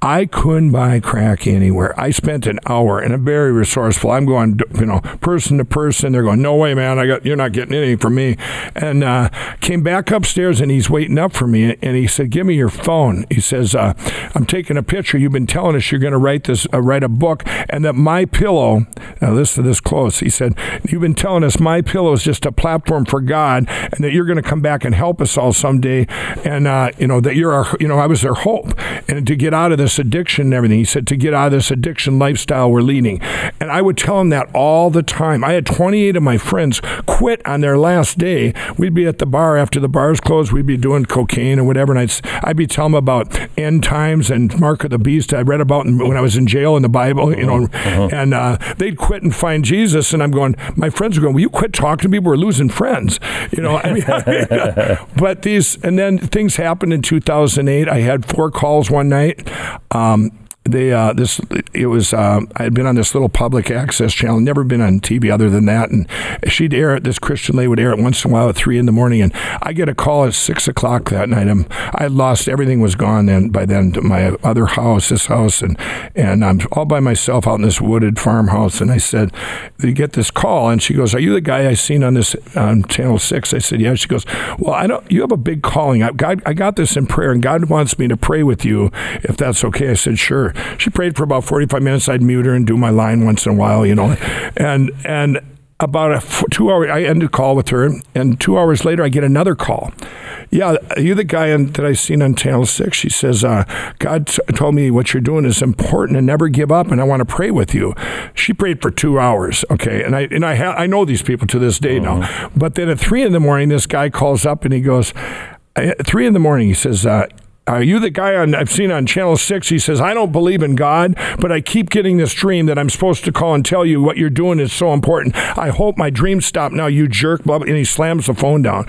I couldn't buy crack anywhere. I spent an hour, and I'm very resourceful. I'm going, you know, person to person. They're going, no way, man. I got you're not getting anything from me. And uh, came back upstairs, and he's waiting up for me, and he said, "Give me your phone." He says, uh, "I'm taking a picture. You've been telling us you're going to write this, uh, write a book, and that MyPillow. Now to this close. He said, "You've been telling us MyPillow is just a platform for God, and that you're going to come back and help us all someday, and uh, you know that you're our, you know, I was their hope, and to get out of this addiction and everything." He said, "To get out of this addiction lifestyle we're leading," and I would tell him that all the time. I had 28 of my friends quit on their last day. We'd be at the bar after the bars closed. We'd be doing cocaine or whatever, and I'd I'd be telling them about end times and Mark of the Beast. I read about when I was in jail in the Bible, you know, uh-huh. and uh, they'd quit and find Jesus, and I'm going. My friends are going. Will you quit talking to me? We're losing friends, you know. I mean, but these, and then things happened in 2008. I had four calls one night. Um, they uh, this it was uh, I had been on this little public access channel, never been on TV other than that, and she'd air it. This Christian lady would air it once in a while at three in the morning, and I get a call at six o'clock that night. I'm I lost everything was gone then by then my other house, this house, and and I'm all by myself out in this wooded farmhouse. And I said, "You get this call," and she goes, "Are you the guy I seen on this on channel six? I said, "Yeah." She goes, "Well, I don't. You have a big calling. I God, I got this in prayer, and God wants me to pray with you if that's okay." I said, "Sure." She prayed for about 45 minutes. I'd mute her and do my line once in a while, you know. And and about a two hour, I ended a call with her, and two hours later, I get another call. Yeah, you the guy on, that I seen on Channel Six. She says, uh, "God t- told me what you're doing is important, and never give up, and I want to pray with you." She prayed for two hours, okay, and I and I ha- I know these people to this day uh-huh. now. But then at three in the morning, this guy calls up and he goes, at three in the morning, he says, uh, are you the guy on, I've seen on Channel 6? He says, I don't believe in God, but I keep getting this dream that I'm supposed to call and tell you what you're doing is so important. I hope my dreams stop now, you jerk. Blah, blah, and he slams the phone down.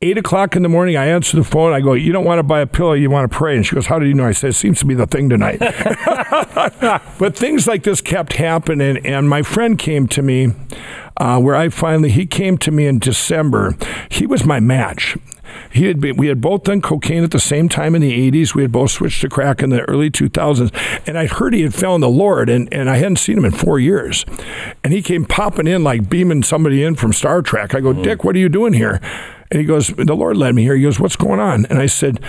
Eight o'clock in the morning, I answer the phone. I go, You don't want to buy a pillow, you want to pray. And she goes, How do you know? I said, It seems to be the thing tonight. but things like this kept happening. And my friend came to me, uh, where I finally, he came to me in December. He was my match. He had been, we had both done cocaine at the same time in the 80s. We had both switched to crack in the early 2000s. And I'd heard he had found the Lord, and, and I hadn't seen him in four years. And he came popping in like beaming somebody in from Star Trek. I go, mm. Dick, what are you doing here? And he goes, The Lord led me here. He goes, What's going on? And I said,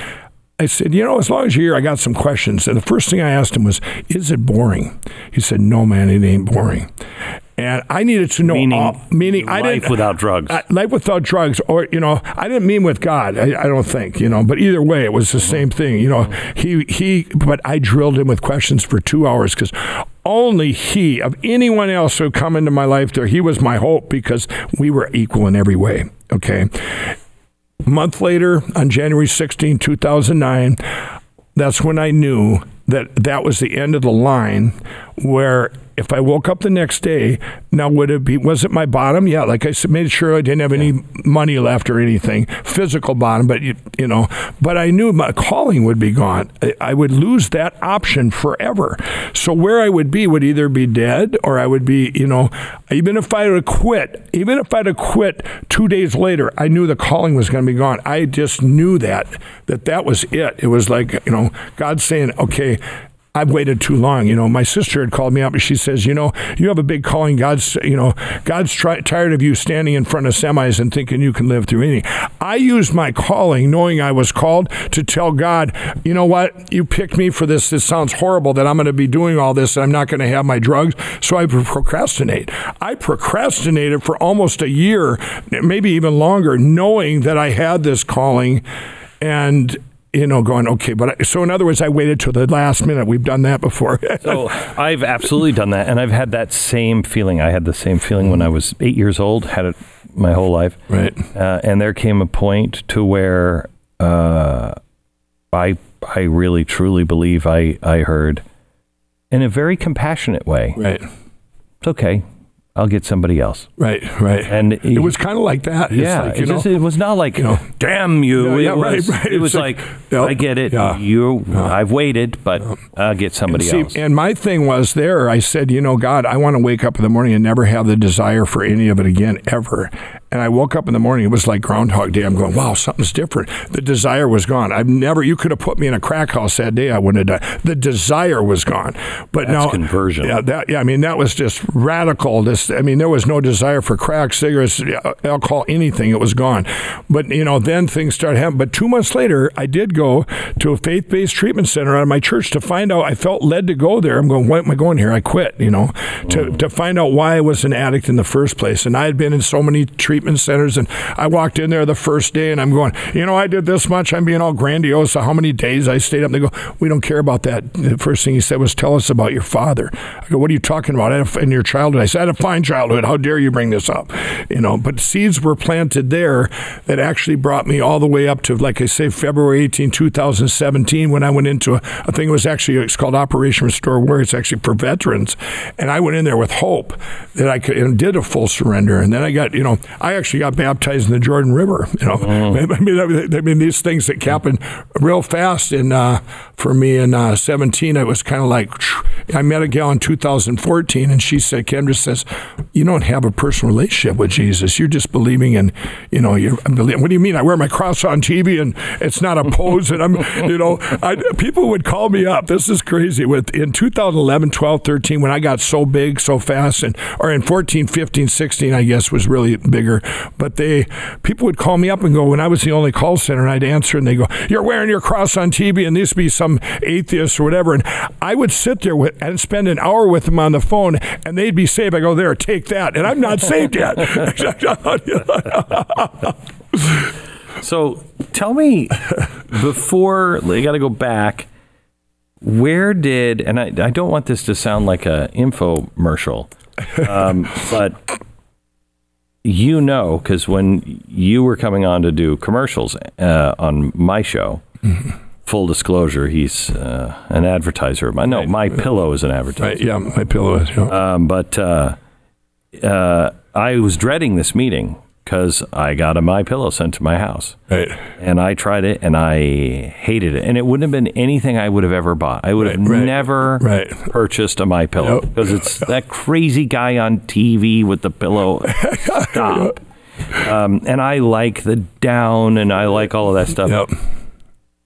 I said, you know, as long as you're here, I got some questions. And the first thing I asked him was, is it boring? He said, no, man, it ain't boring and I needed to know meaning, all, meaning life I didn't without drugs, uh, life without drugs, or you know, I didn't mean with God. I, I, don't think you know, but either way, it was the mm-hmm. same thing. You know, he he, but I drilled him with questions for two hours because only he of anyone else who come into my life there, he was my hope because we were equal in every way. Okay. A month later, on January 16, 2009, that's when I knew that that was the end of the line where if I woke up the next day, now would it be, was it my bottom? Yeah, like I made sure I didn't have any money left or anything, physical bottom, but you, you know, but I knew my calling would be gone. I, I would lose that option forever. So where I would be would either be dead or I would be, you know, even if I would quit, even if I'd have quit two days later, I knew the calling was going to be gone. I just knew that, that that was it. It was like, you know, God saying, okay, I've waited too long. You know, my sister had called me up and she says, you know, you have a big calling. God's, you know, God's tired of you standing in front of semis and thinking you can live through anything. I used my calling, knowing I was called, to tell God, you know what, you picked me for this. This sounds horrible that I'm going to be doing all this and I'm not going to have my drugs. So I procrastinate. I procrastinated for almost a year, maybe even longer, knowing that I had this calling and you know, going, okay, but I, so in other words, I waited till the last minute. We've done that before. so I've absolutely done that. And I've had that same feeling. I had the same feeling when I was eight years old, had it my whole life. right. Uh, and there came a point to where uh, I I really truly believe I, I heard in a very compassionate way. Right. It's okay. I'll get somebody else. Right. Right. And it was kind of like that. It's yeah, like, you it, know, just- it was not like you know. damn you. Yeah, it yeah, was, right, right. It was It's like, like, yep, I get it. yeah. You, I've waited, but I'll get somebody See, else. and my thing was there, I said, you know, God, I want to wake up in the morning and never have the desire for any of it again, ever. And I woke up in the morning, it was like Groundhog Day. I'm going, wow, something's different. The desire was gone. I've never, you could have put me in a crack house that day, I wouldn't have done. The desire was gone. But That's now, conversion. Yeah, that, yeah, I mean, that was just radical. This, I mean, there was no desire for crack, cigarettes, uh, alcohol, anything. It was gone. But, you know, then things started happening. But two months later, I did go to a faith based treatment center out of my church to find out. I felt led to go there. I'm going, why am I going here? I quit, you know, to, mm. to find out why I was an addict in the first place. And I had been in so many treatment centers, and I walked in there the first day, and I'm going, you know, I did this much. I'm being all grandiose. How many days I stayed up? They go, we don't care about that. The first thing he said was, tell us about your father. I go, what are you talking about? I In your childhood, I said, I had a fine childhood. How dare you bring this up? You know, but seeds were planted there that actually brought me all the way up to, like I say, February 18, 2017, when I went into a, thing. It was actually it's called Operation Restore Warrior. It's actually for veterans, and I went in there with hope that I could and did a full surrender. And then I got, you know, actually got baptized in the Jordan River. You know, I mean, I, I mean, these things that happened real fast. And uh, for me in uh, 17, it was kind of like I met a gal in 2014, and she said, Kendra says, you don't have a personal relationship with Jesus. You're just believing in, you know, you're believing. What do you mean? I wear my cross on TV, and it's not a pose, and I'm, you know, I, people would call me up. This is crazy. With in 2011, 12, 13, when I got so big so fast, and or in 14, 15, 16, I guess was really bigger. But they people would call me up and go when I was the only call center, and I'd answer, and they go, "You're wearing your cross on TV," and this be some atheist or whatever, and I would sit there with and spend an hour with them on the phone, and they'd be saved. I go, "There, take that," and I'm not saved yet. So tell me before you got to go back. Where did and I, I don't want this to sound like a infomercial, um, but you know because when you were coming on to do commercials uh, on my show, full disclosure, he's uh, an advertiser. of mine. No, MyPillow is an advertiser. right? Yeah, MyPillow is. Yeah. Um, but uh, uh, I was dreading this meeting because I got a MyPillow sent to my house, right. and I tried it and I hated it, and it wouldn't have been anything I would have ever bought. I would have Right, right, never right. purchased a MyPillow because it's that crazy guy on TV with the pillow. Stop. Um, and I like the down, and I like all of that stuff Yep.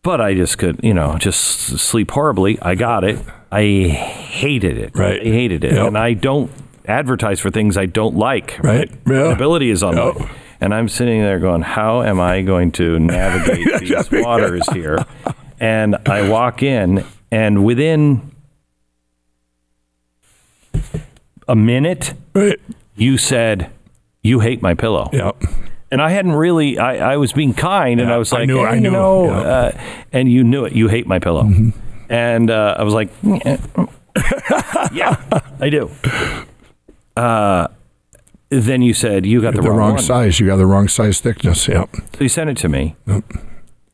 but I just could, you know, just sleep horribly. I got it. I hated it. Right. I hated it. Yep. And I don't advertise for things I don't like. Right. Yeah. Ability is on Yep. And I'm sitting there going, how am I going to navigate these waters here? And I walk in, and within a minute, Right. you said, you hate my pillow. Yep. And I hadn't really, I, I was being kind and I was like, I like, knew- "Hey, I you knew, know, yeah. uh, and you knew it. You hate my pillow. Mm-hmm. And uh, I was like, "Eh, yeah, I do. Uh, then you said, you got the, The wrong, wrong size. You got the wrong size thickness. Yep. So you sent it to me.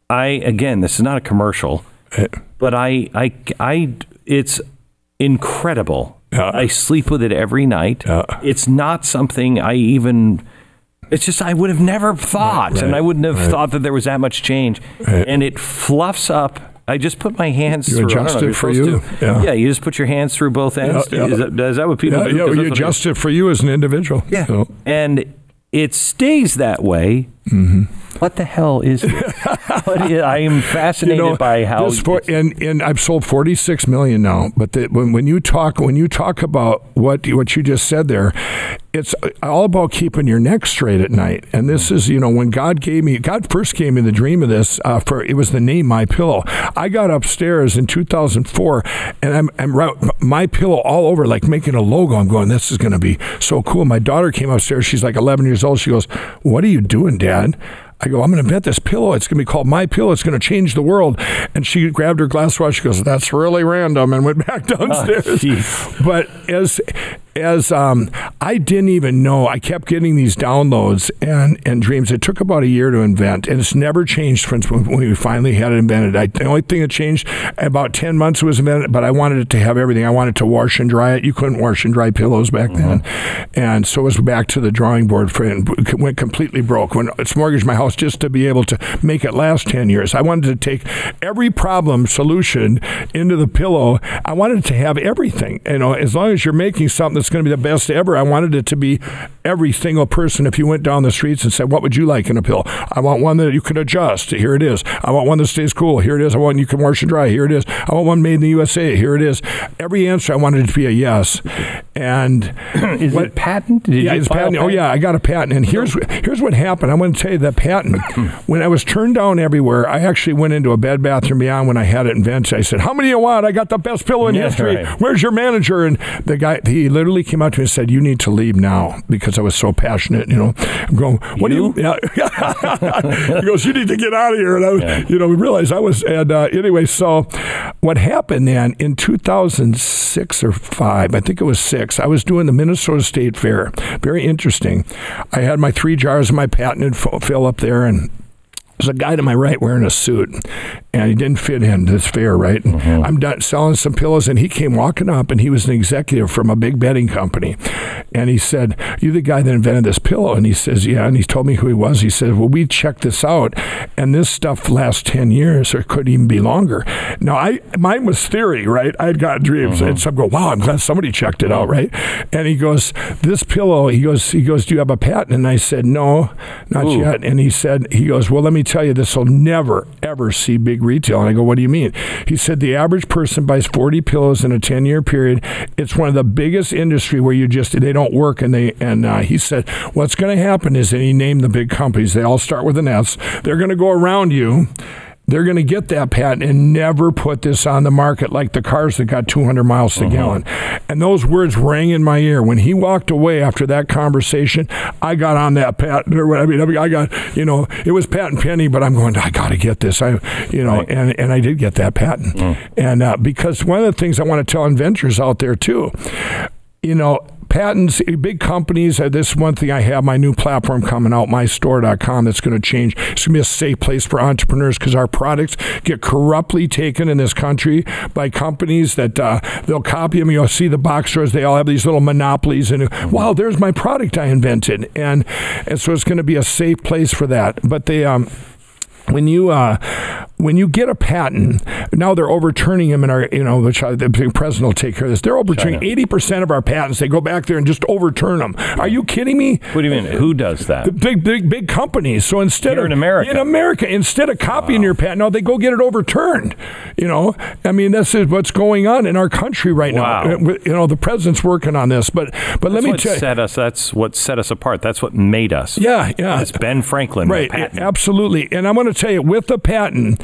I, again, this is not a commercial, Right. but I, I, I, it's incredible. Yeah. I sleep with it every night. Yeah. It's not something I even. It's just I would have never thought, and right, I wouldn't have right. thought that there was that much change. Right. And it fluffs up. I just put my hands You through. Adjust know, it for you. to. Yeah. you just put your hands through both ends. yeah. yeah. Is, that, is that what people Yeah, do? yeah, you that's what it adjust it for you as an individual. yeah. And it stays that way. Mm-hmm. What the hell is this? I am fascinated by how. for, and and I've sold 46 million now. But the, when when you talk when you talk about what what you just said there, it's all about keeping your neck straight at night. And this is you know when God gave me God first gave me the dream of this uh, for it was the name MyPillow. I got upstairs in 2004 and I'm I'm right, MyPillow all over like making a logo. I'm going this is going to be so cool. My daughter came upstairs. She's like 11 years old. She goes, "What are you doing, Dad?" I go, I'm going to invent this pillow. It's going to be called MyPillow. It's going to change the world. And she grabbed her glass watch. She goes, That's really random, and went back downstairs. Oh, but as as um, I didn't even know, I kept getting these downloads and, and dreams. It took about a year to invent, and it's never changed since when we finally had it invented. I, the only thing that changed about ten months was invented, but I wanted it to have everything. I wanted to wash and dry it. You couldn't wash and dry pillows back then, and so it was back to the drawing board for it. and Went completely broke when it's mortgaged my house just to be able to make it last ten years. I wanted to take every problem solution into the pillow. I wanted to have everything. You know, as long as you're making something that's going to be the best ever, I wanted it to be every single person. If you went down the streets and said, "What would you like in a pill?" I want one that you can adjust. Here it is. I want one that stays cool. Here it is. I want one you can wash and dry. Here it is. I want one made in the USA. Here it is. Every answer I wanted it to be a yes. And Is what- it patent? Did yeah, it's file oh, patent. Oh yeah, I got a patent. And here's here's what happened. I want to tell you that patent. when I was turned down everywhere, I actually went into a Bed Bath and Beyond when I had it invented. I said, "How many you want? I got the best pillow in Yeah, history. right. Where's your manager?" And the guy, he literally came out to me and said, "You need to leave now," because I was so passionate. You know, I'm going, "What You? do you?" Yeah. he goes, "You need to get out of here." And I, Yeah. you know, we realized I was. And uh, anyway, so what happened then in 2006 or five, I think it was six, I was doing the Minnesota State Fair. Very interesting. I had my three jars of my patented fill up there, and there's a guy to my right wearing a suit, and he didn't fit in this fair, right? And I'm done selling some pillows, and he came walking up, and he was an executive from a big bedding company, and he said, "You the guy that invented this pillow?" And he says, "Yeah." And he told me who he was. He said, "Well, we checked this out, and this stuff lasts ten years, or it could even be longer." Now, I mine was theory, right? I'd got dreams, mm-hmm. and so I'm go, "Wow, I'm glad somebody checked it out, mm-hmm. right?" And he goes, "This pillow," he goes, "He goes, do you have a patent?" And I said, "No, not Ooh. yet." And he said, "He goes, well, let me tell you, this will never ever see big retail." And I go, "What do you mean?" He said, "The average person buys 40 pillows in a 10 year period. It's one of the biggest industry where you just they don't work." And they and uh, he said, "What's going to happen is," and he named the big companies. They all start with an S. They're going to go around you. They're going to get that patent and never put this on the market like the cars that got 200 miles to gallon. And those words rang in my ear. When he walked away after that conversation, I got on that patent. Or what I mean, I got, you know, it was patent penny, but I'm going, I got to get this. I, you know, Right. and, and I did get that patent. And uh, because one of the things I want to tell inventors out there too, you know, patents, big companies, uh, this is one thing I have, my new platform coming out, mystore.com, that's going to change. It's going to be a safe place for entrepreneurs because our products get corruptly taken in this country by companies that uh, they'll copy them. You'll see the box stores, they all have these little monopolies and, wow, there's my product I invented. And, and so it's going to be a safe place for that. But they, um, when you uh, when you get a patent, now they're overturning them in our, you know, which uh, the president will take care of this. They're overturning eighty percent of our patents. They go back there and just overturn them. Are you kidding me? What do you mean? Who does The that? big, big, big companies. So instead Here of in America. in America, instead of copying your patent, no, they go get it overturned. You know, I mean, this is what's going on in our country right Wow. now. Uh, You know, the president's working on this, but but let me tell you, set us. That's what set us apart. That's what made us. yeah, yeah, It's Ben Franklin. Right, patent. absolutely. And I'm going to tell you, with the patent,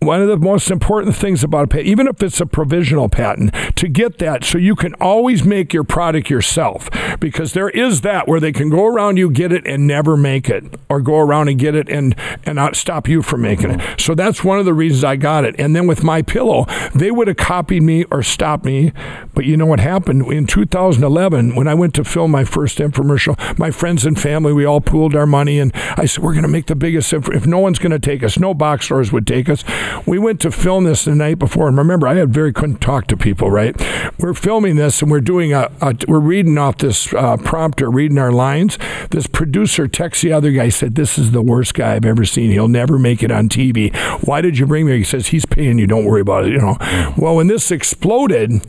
one of the most important things about a patent, even if it's a provisional patent, to get that so you can always make your product yourself. Because there is that where they can go around you, get it, and never make it, or go around and get it and and not stop you from making it. So that's one of the reasons I got it. And then with MyPillow, they would have copied me or stopped me. But you know what happened in 2011 when I went to film my first infomercial? My friends and family, we all pooled our money, and I said we're going to make the biggest. Inf- if no one's going to take us, no box stores would take us. We went to film this the night before, and remember, I had very couldn't talk to people. Right? We're filming this, and we're doing a, a we're reading off this uh, prompter, reading our lines. This producer texts the other guy, said, "This is the worst guy I've ever seen. He'll never make it on TV. Why did you bring me?" He says, "He's paying you. Don't worry about it." You know. Well, when this exploded,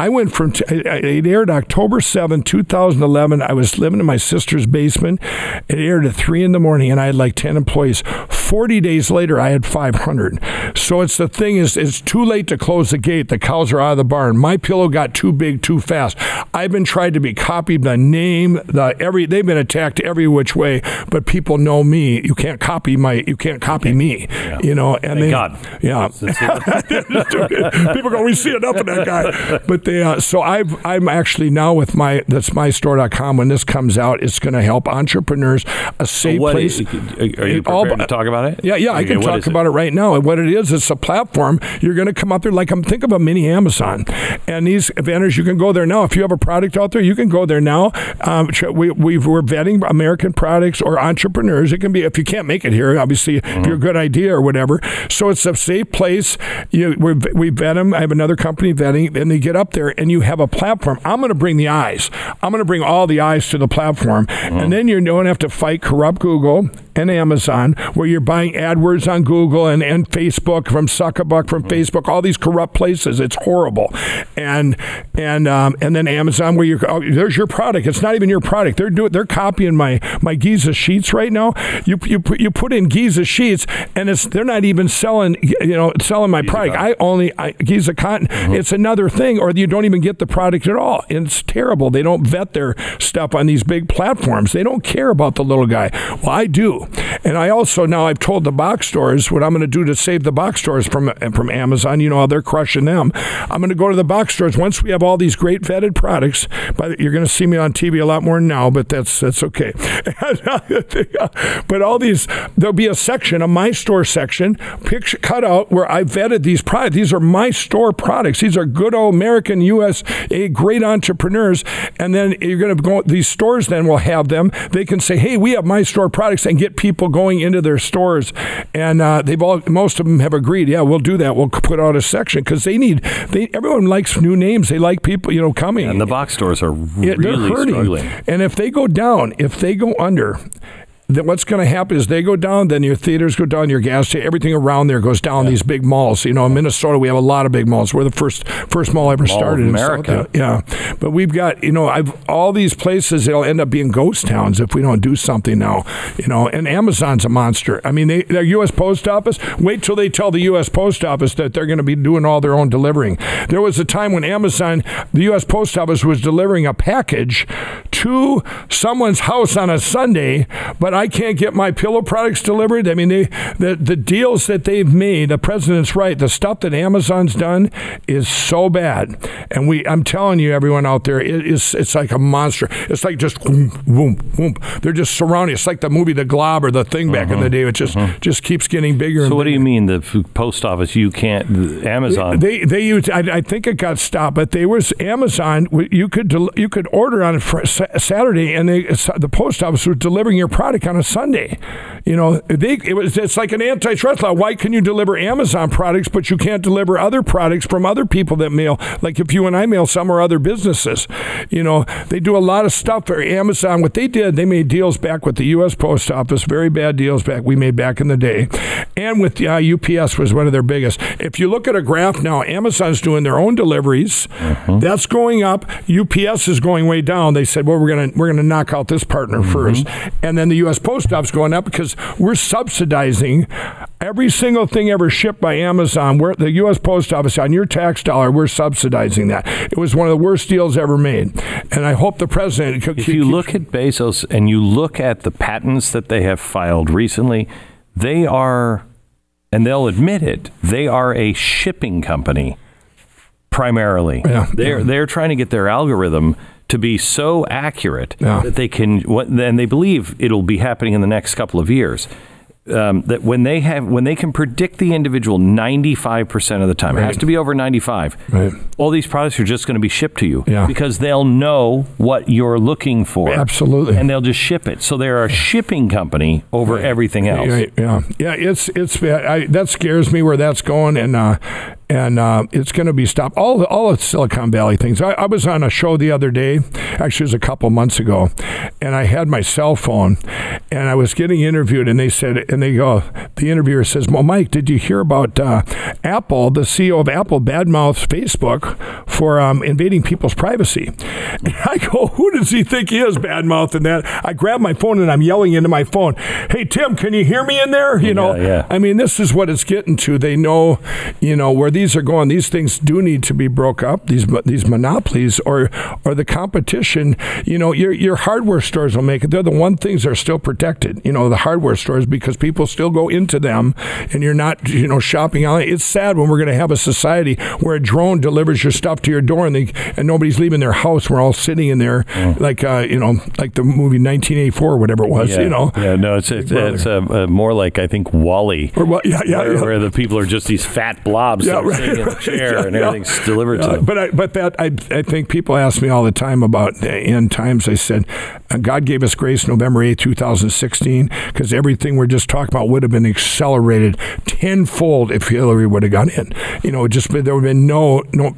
I went from t- it aired October seventh, 2011. I was living in my sister's basement. It aired at three in the morning, and I had like 10 employees. 40 days later, I had 500. So it's the thing is, it's too late to close the gate. The cows are out of the barn. MyPillow got too big too fast. I've been tried to be copied. The name, the every they've been attacked every which way. But people know me. You can't copy my. You can't copy me. You know. And Thank they, God. Yeah. People go, we see enough of that guy. But they, uh, so I've, I'm actually now with my that's mystore.com. When this comes out, it's going to help entrepreneurs a safe What place. is- are you It all- to talk about it? Yeah, yeah, I can talk is it? about it right now. And what it is, it's a platform. You're going to come out there like I'm think of a mini Amazon, and these vendors you can go there now. If you have a product out there, you can go there now. Um, we, we've, we're vetting American products or entrepreneurs. It can be if you can't make it here, obviously, if you're a good idea or whatever. So it's a safe place. You we we vet them. I have another company vetting, and they get up there, and you have a platform. I'm going to bring the eyes. I'm going to bring all the eyes to the platform, and mm. then you don't have to fight corrupt Google and Amazon, where you're buying AdWords on Google and, and Facebook from Zuckerberg from mm. Facebook, all these corrupt places. It's horrible, and and um, and then Amazon, where you're oh, there's your product. It's not even your product. They're doing they're copying my my Giza sheets right now. You you put you put in Giza sheets, and it's they're not even selling you know selling my product. I only I, Giza cotton. Mm-hmm. It's another thing, or you don't even get the product at all. It's terrible. They don't vet their stuff on these big platforms. They don't care about the little guy. Well, I do, and I also now I've told the box stores what I'm going to do to save the box stores from from Amazon. You know how they're crushing them. I'm going to go to the box stores once we have all these great vetted products. But you're going to see me on TV a lot more now, but that's that's okay. Uh, but all these there'll be a section, a my store section, picture cut out where I vetted these products. These are my store products. These are good old American U.S. Great entrepreneurs, and then you're going to go. These stores then will have them. They can say, "Hey, we have my store products," and get people going into their stores. And uh, they've all most of them have agreed. Yeah, we'll do that. We'll put out a section because they need. They everyone likes new names. They like people, you know, coming. And the box stores are Yeah, really they're hurting. struggling. And if they go down, if they go under, then what's going to happen is they go down, then your theaters go down, your gas station, everything around there goes down. These big malls, you know, in Minnesota we have a lot of big malls. We're the first first mall ever Mall started in America. Yeah, but we've got you know I've all these places. They'll end up being ghost towns if we don't do something now. You know, and Amazon's a monster. I mean, they, their U.S. Post Office. Wait till they tell the U.S. Post Office that they're going to be doing all their own delivering. There was a time when Amazon, the U.S. Post Office, was delivering a package to someone's house on a Sunday, but I can't get MyPillow products delivered. I mean, they the the deals that they've made. The president's right. The stuff that Amazon's done is so bad, and we. I'm telling you, everyone out there, it is. It's like a monster. It's like just boom, boom, boom. They're just surrounding. It's like the movie The Blob or the Thing back in the uh-huh. day. It just uh-huh. just keeps getting bigger. So and what do you mean the post office? You can't Amazon. They they used. I, I think it got stopped, but they was Amazon. You could del- you could order on Saturday, and they the post office was delivering your product on a Sunday. You know, they it was it's like an antitrust law. Why can you deliver Amazon products, but you can't deliver other products from other people that mail? Like if you and I mail some or other businesses, you know, they do a lot of stuff for Amazon. What they did, they made deals back with the U.S. Post Office, very bad deals back we made back in the day, and with uh, UPS was one of their biggest. If you look at a graph now, Amazon's doing their own deliveries. That's going up. UPS is going way down. They said, well, we're gonna we're gonna knock out this partner first, and then the U.S. Post Office going up because we're subsidizing every single thing ever shipped by Amazon. Where the U.S. Post Office on your tax dollar, we're subsidizing that. It was one of the worst deals ever made, and I hope the president. if you look at Bezos and you look at the patents that they have filed recently, they are, and they'll admit it, they are a shipping company primarily. Yeah. They're they're trying to get their algorithm to be so accurate Yeah. that they can. What and they believe it'll be happening in the next couple of years. Um, that when they have when they can predict the individual 95% of the time it has to be over 95 Right. all these products are just going to be shipped to you Yeah. because they'll know what you're looking for Absolutely. and they'll just ship it so they're a shipping company over everything else Right, yeah, yeah. It's it's. I, that scares me where that's going, and uh, and uh, it's going to be stopped. All the, all of Silicon Valley things. I, I was on a show the other day, actually, it was a couple months ago, and I had my cell phone, and I was getting interviewed, and they said, and they go, the interviewer says, "Well, Mike, did you hear about uh, Apple? The CEO of Apple badmouths Facebook for um, invading people's privacy." And I go, "Who does he think he is, badmouthing that?" I grab my phone and I'm yelling into my phone, "Hey Tim, can you hear me in there?" You know, Yeah, yeah. I mean, this is what it's getting to. They know, you know, where these these are going, these things do need to be broke up. These these monopolies or or the competition. You know, your your hardware stores will make it. They're the one things that are still protected. You know, the hardware stores because people still go into them, and you're not you know shopping online. It's sad when we're going to have a society where a drone delivers your stuff to your door and they and nobody's leaving their house. We're all sitting in there like uh, you know like the movie 1984 or whatever it was. Yeah, You know. yeah, no, it's it's, it's uh, uh, more like I think WALL-E, Or? Yeah, yeah, where, yeah. where the people are just these fat blobs Yeah, that are right, sitting in right. chair Yeah, and yeah. everything's delivered to them. but I, but that I, I think people ask me all the time about the end times. I said, uh, God gave us grace November 8, 2016, because everything we're just talking about would have been accelerated tenfold if Hillary would have got in. You know, it just there would have been no no,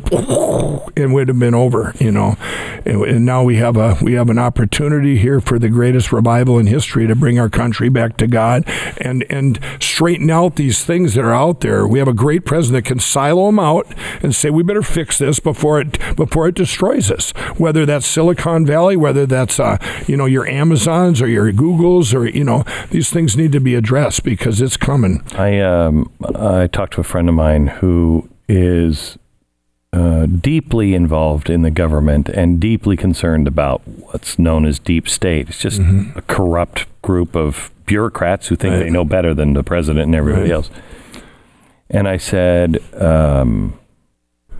it would have been over. You know, and, and now we have a we have an opportunity here for the greatest revival in history to bring our country back to God and and straighten out these things that are out there. We have a great president that can silo them out and say we better fix this before it before it destroys us. Whether that's Silicon Valley, whether that's uh, you know your Amazons or your Googles or you know these things need to be addressed because it's coming. I um, I talked to a friend of mine who is uh, deeply involved in the government and deeply concerned about what's known as deep state. It's just a corrupt group of bureaucrats who think Mm-hmm. Right. they know better than the president and everybody Right. else. And I said, um,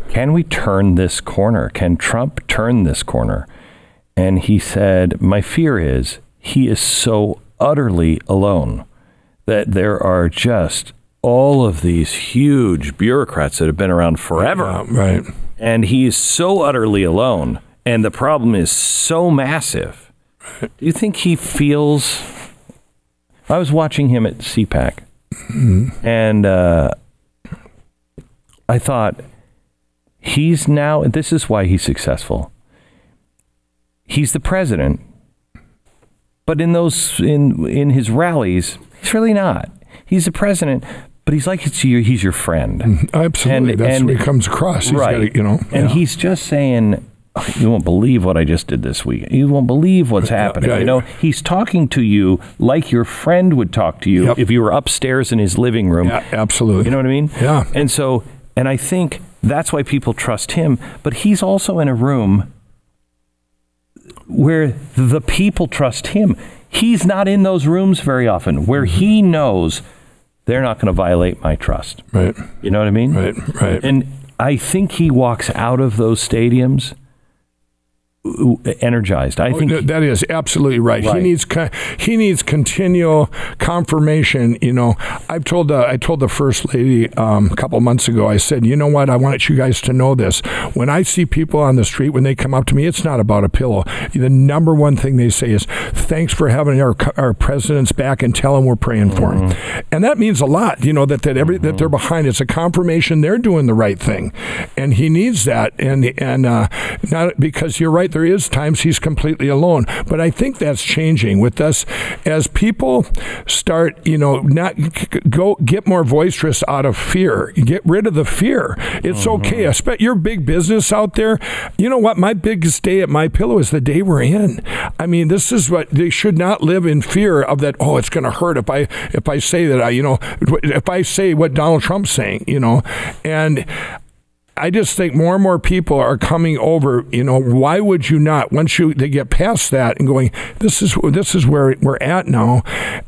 "Can we turn this corner? Can Trump turn this corner?" And he said, "My fear is he is so utterly alone." that there are just all of these huge bureaucrats that have been around forever. Uh, right. And he's so utterly alone. And the problem is so massive. Do you think he feels. I was watching him at CPAC, and uh, I thought, he's now, this is why he's successful. He's the president, but in those in in his rallies, he's really not. He's the president, but he's like it's your, he's your friend, mm, Absolutely. And- That's and- what he comes across. He's right? gotta, you know. and yeah. he's just saying, "Oh, "You won't believe what I just did this week. You won't believe what's happening." yeah, you know, he's talking to you like your friend would talk to you Yep. if you were upstairs in his living room. Yeah, absolutely. You know what I mean? Yeah. And so, and I think that's why people trust him. But he's also in a room where the people trust him. He's not in those rooms very often where he knows they're not going to violate my trust. Right. You know what I mean? Right. Right. And I think he walks out of those stadiums energized. I think Oh, that is absolutely right. He needs he needs continual confirmation. You know, I've told the I told the first lady um, a couple months ago. I said, you know what? I want you guys to know this. When I see people on the street, when they come up to me, it's not about a pillow. The number one thing they say is, "Thanks for having our our president's back and tell him we're praying for him." And that means a lot. You know that that every that they're behind. It's a confirmation they're doing the right thing, and he needs that. And and uh, not because you're right. There is times he's completely alone, but I think that's changing with us as people start. You know, not go get more boisterous out of fear. Get rid of the fear. It's mm-hmm. okay. I bet your big business out there. You know what? My biggest day at MyPillow is the day we're in. I mean, this is what they should not live in fear of that. Oh, it's going to hurt if I if I say that I you know if I say what Donald Trump's saying. You know, and. I just think more and more people are coming over. You know, why would you not? Once you they get past that and going, this is this is where we're at now.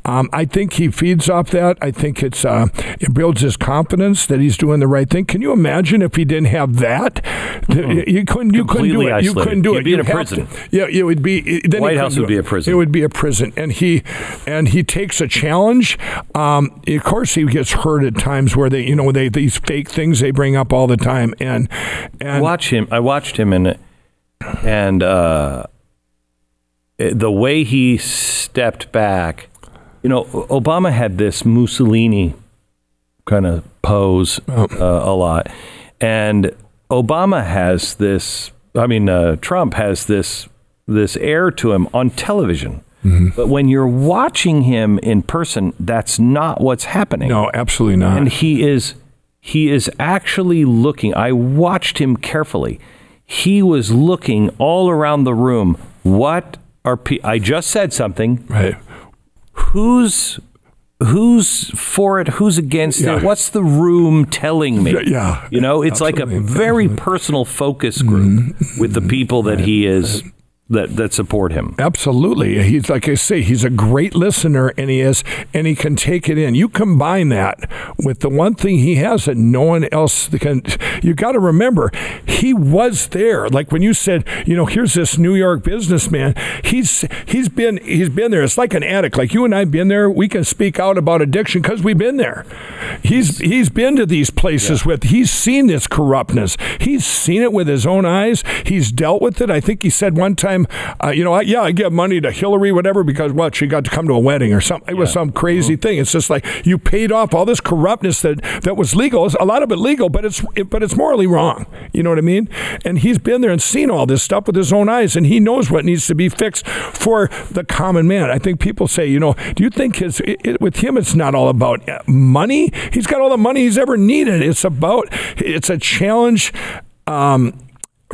Um, I think he feeds off that. I think it's uh, it builds his confidence that he's doing the right thing. Can you imagine if he didn't have that? You couldn't. You couldn't do Completely it. You isolated. couldn't do He'd it. be in You'd a prison. to- yeah, it would be. Then White House would be a prison. It would be a prison, and he and he takes a challenge. Um, of course, he gets hurt at times where they, you know, they these fake things they bring up all the time, and and watch him. I watched him and and uh, the way he stepped back. You know, Obama had this Mussolini kind of pose uh, a lot, and Obama has this. I mean, uh, Trump has this this air to him on television. But when you're watching him in person, that's not what's happening no, absolutely not. and he is he is actually looking i watched him carefully he was looking all around the room what are pe- i just said something right. who's who's for it, who's against Yeah. it, what's the room telling me? Yeah, You know, it's like a absolutely. Mm-hmm. very personal focus group with the people that he is that that support him. Absolutely. He's like I say, he's a great listener and he is and he can take it in. You combine that with the one thing he has that no one else can you gotta remember, he was there. Like when you said, you know, here's this New York businessman, he's he's been he's been there. It's like an addict. Like you and I've been there, we can speak out about addiction because we've been there. He's he's been to these places with he's seen this corruptness. He's seen it with his own eyes. He's dealt with it. I think he said one time, uh, you know, I, yeah, I give money to Hillary, whatever, because what she got to come to a wedding or something. It was some crazy thing. It's just like you paid off all this corruptness that that was legal. It's a lot of it legal, but it's it, but it's morally wrong. You know what I mean? And he's been there and seen all this stuff with his own eyes, and he knows what needs to be fixed for the common man. I think people say, you know, do you think his it, it- with him it's not all about uh, money? He's got all the money he's ever needed. It's about it's a challenge. Um,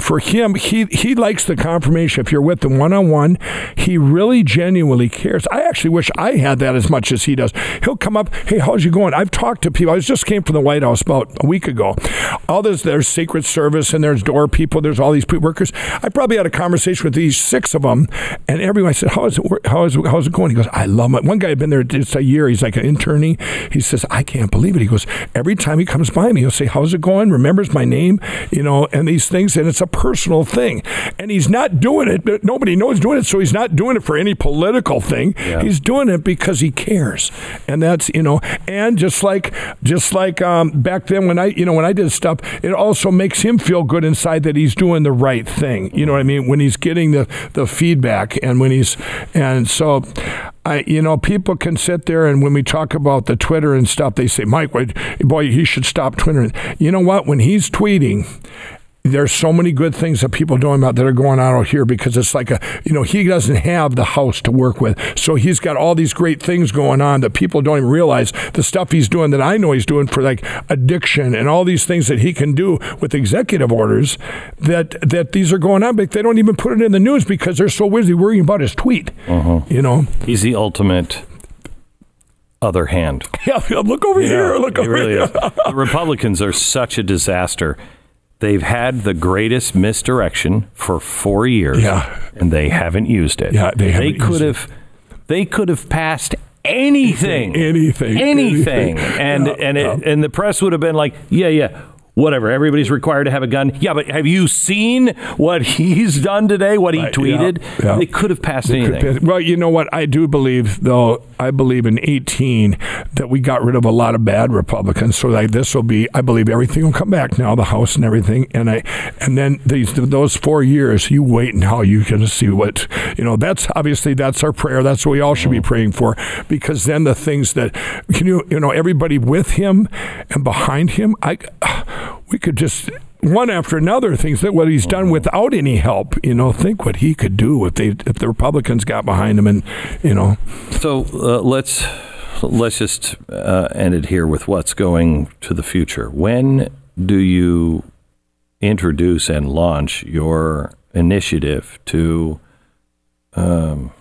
for him, he he likes the confirmation. If you're with them one on one, he really genuinely cares. I actually wish I had that as much as he does. He'll come up, hey, how's you going? I've talked to people. I just came from the White House about a week ago. All this, there's Secret Service and there's door people. There's all these workers. I probably had a conversation with these six of them, and everyone I said, how is it? How is it, how's it going? He goes, I love it. One guy had been there just a year. He's like an interning. He says, I can't believe it. He goes, every time he comes by me, he'll say, how's it going? Remembers my name, you know, and these things, and it's a personal thing. And he's not doing it, but nobody knows doing it, so he's not doing it for any political thing. He's doing it because he cares, and that's you know, and just like just like um, back then when I you know when I did stuff, it also makes him feel good inside that he's doing the right thing. You know what I mean? When he's getting the the feedback, and when he's and so. I, you know, people can sit there and when we talk about the Twitter and stuff, they say, Mike, boy, he should stop twittering. You know what? When he's tweeting, there's so many good things that people don't about that are going on out here because it's like a you know he doesn't have the house to work with so he's got all these great things going on that people don't even realize the stuff he's doing that i know he's doing for like addiction and all these things that he can do with executive orders that that these are going on but they don't even put it in the news because they're so busy worrying about his tweet uh-huh. you know He's the ultimate other hand. yeah look over here look over really here is. The Republicans are such a disaster. They've had the greatest misdirection for four years, Yeah. and they haven't used it. Yeah, they haven't could it. have. They could have passed anything, Anything, anything, anything. and Yeah, and it, and the press would have been like, yeah, yeah. Whatever. Everybody's required to have a gun. Yeah, but have you seen what he's done today? What he Right, tweeted? yeah, yeah. They could have passed Could anything. be- Well, you know what? I do believe, though, I believe in 18 that we got rid of a lot of bad Republicans. So like this will be, I believe everything will come back now, the House and everything. And I, and then these those four years, you wait and how you can see what you know. That's obviously that's our prayer. That's what we all should be mm-hmm. praying for, because then the things that can you you know everybody with him and behind him, I we could just one after another things that what he's done without any help. You know, think what he could do if they if the Republicans got behind him and you know. So uh, let's let's just uh, end it here with what's going to the future. When do you introduce and launch your initiative to um,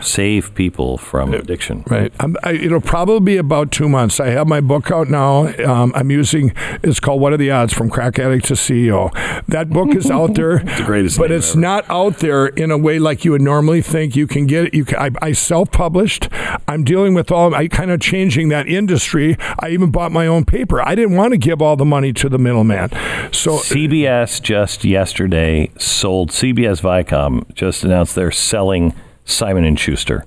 save people from addiction? Right. I'm, I, it'll probably be about two months. I have my book out now. Um, I'm using. It's called "What Are the Odds?" From Crack Addict to CEO. That book is out there. the greatest but it's ever. not out there in a way like you would normally think. You can get it. You can, I, I self-published. I'm dealing with all. I kind of changing that industry. I even bought my own paper. I didn't want to give all the money to the middleman. So CBS just yesterday sold CBS Viacom just announced they're selling Simon and Schuster.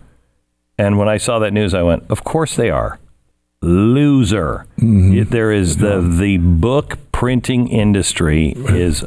And when I saw that news, I went, "Of course they are." Loser. Mm-hmm. There is the the book printing industry is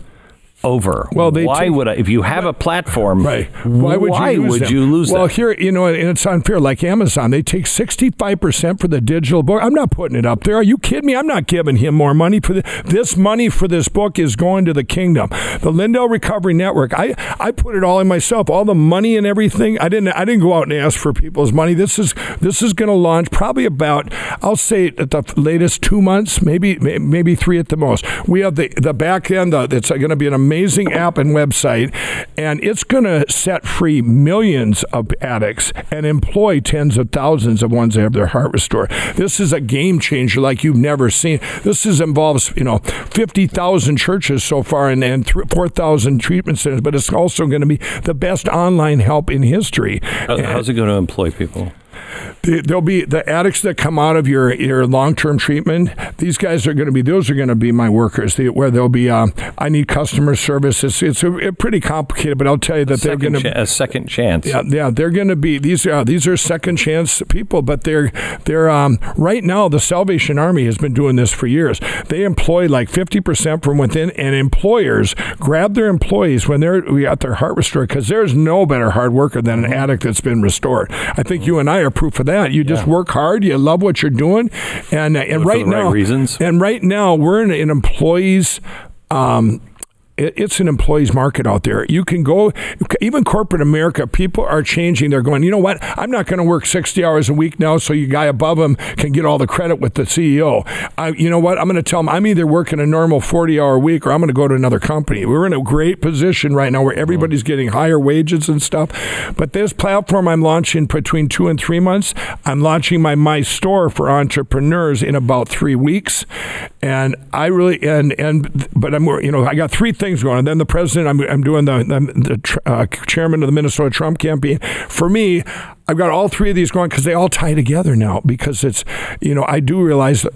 over. Well, they why take- would I? If you have a platform, Right. Why would why you, use would you lose Well, that? here, you know, and it's unfair. Like Amazon, they take 65% for the digital book. I'm not putting it up there. Are you kidding me? I'm not giving him more money for the, this money for this book is going to the kingdom. The Lindell Recovery Network. I, I put it all in myself. All the money and everything. I didn't I didn't go out and ask for people's money. This is this is going to launch probably about I'll say at the latest 2 months, maybe maybe 3 at the most. We have the the back end uh, it's going to be an amazing app and website, and it's going to set free millions of addicts and employ tens of thousands of ones that have their heart restored. This is a game changer like you've never seen. This is involves you know fifty thousand churches so far and, and four thousand treatment centers, but it's also going to be the best online help in history. How's it going to employ people? There'll be the addicts that come out of your your long term treatment. These guys are going to be those are going to be my workers. where they'll be, uh, I need customer service. It's, it's a, a pretty complicated, but I'll tell you that they're going to a second chance. Yeah, yeah, they're going to be these are these are second chance people, but they're they're um, right now. The Salvation Army has been doing this for years. They employ like fifty percent from within, and employers grab their employees when they're at their heart restored because there's no better hard worker than an addict that's been restored. I think you and I are proof of that. You just work hard. You love what you're doing, and and right now, right reasons. And right now, we're in an employees. Um, it's an employees market out there. You can go, even corporate America, people are changing. They're going, you know what? I'm not going to work 60 hours a week now so you guy above them can get all the credit with the CEO. I, you know what? I'm going to tell them I'm either working a normal 40 hour week or I'm going to go to another company. We're in a great position right now where everybody's getting higher wages and stuff. But this platform I'm launching between two and three months, I'm launching my My Store for entrepreneurs in about three weeks. And I really, and, and, but I'm, you know, I got three things going. And then the president, I'm, I'm doing the, the, the uh, chairman of the Minnesota Trump campaign. For me, I've got all three of these going because they all tie together now. Because it's, you know, I do realize that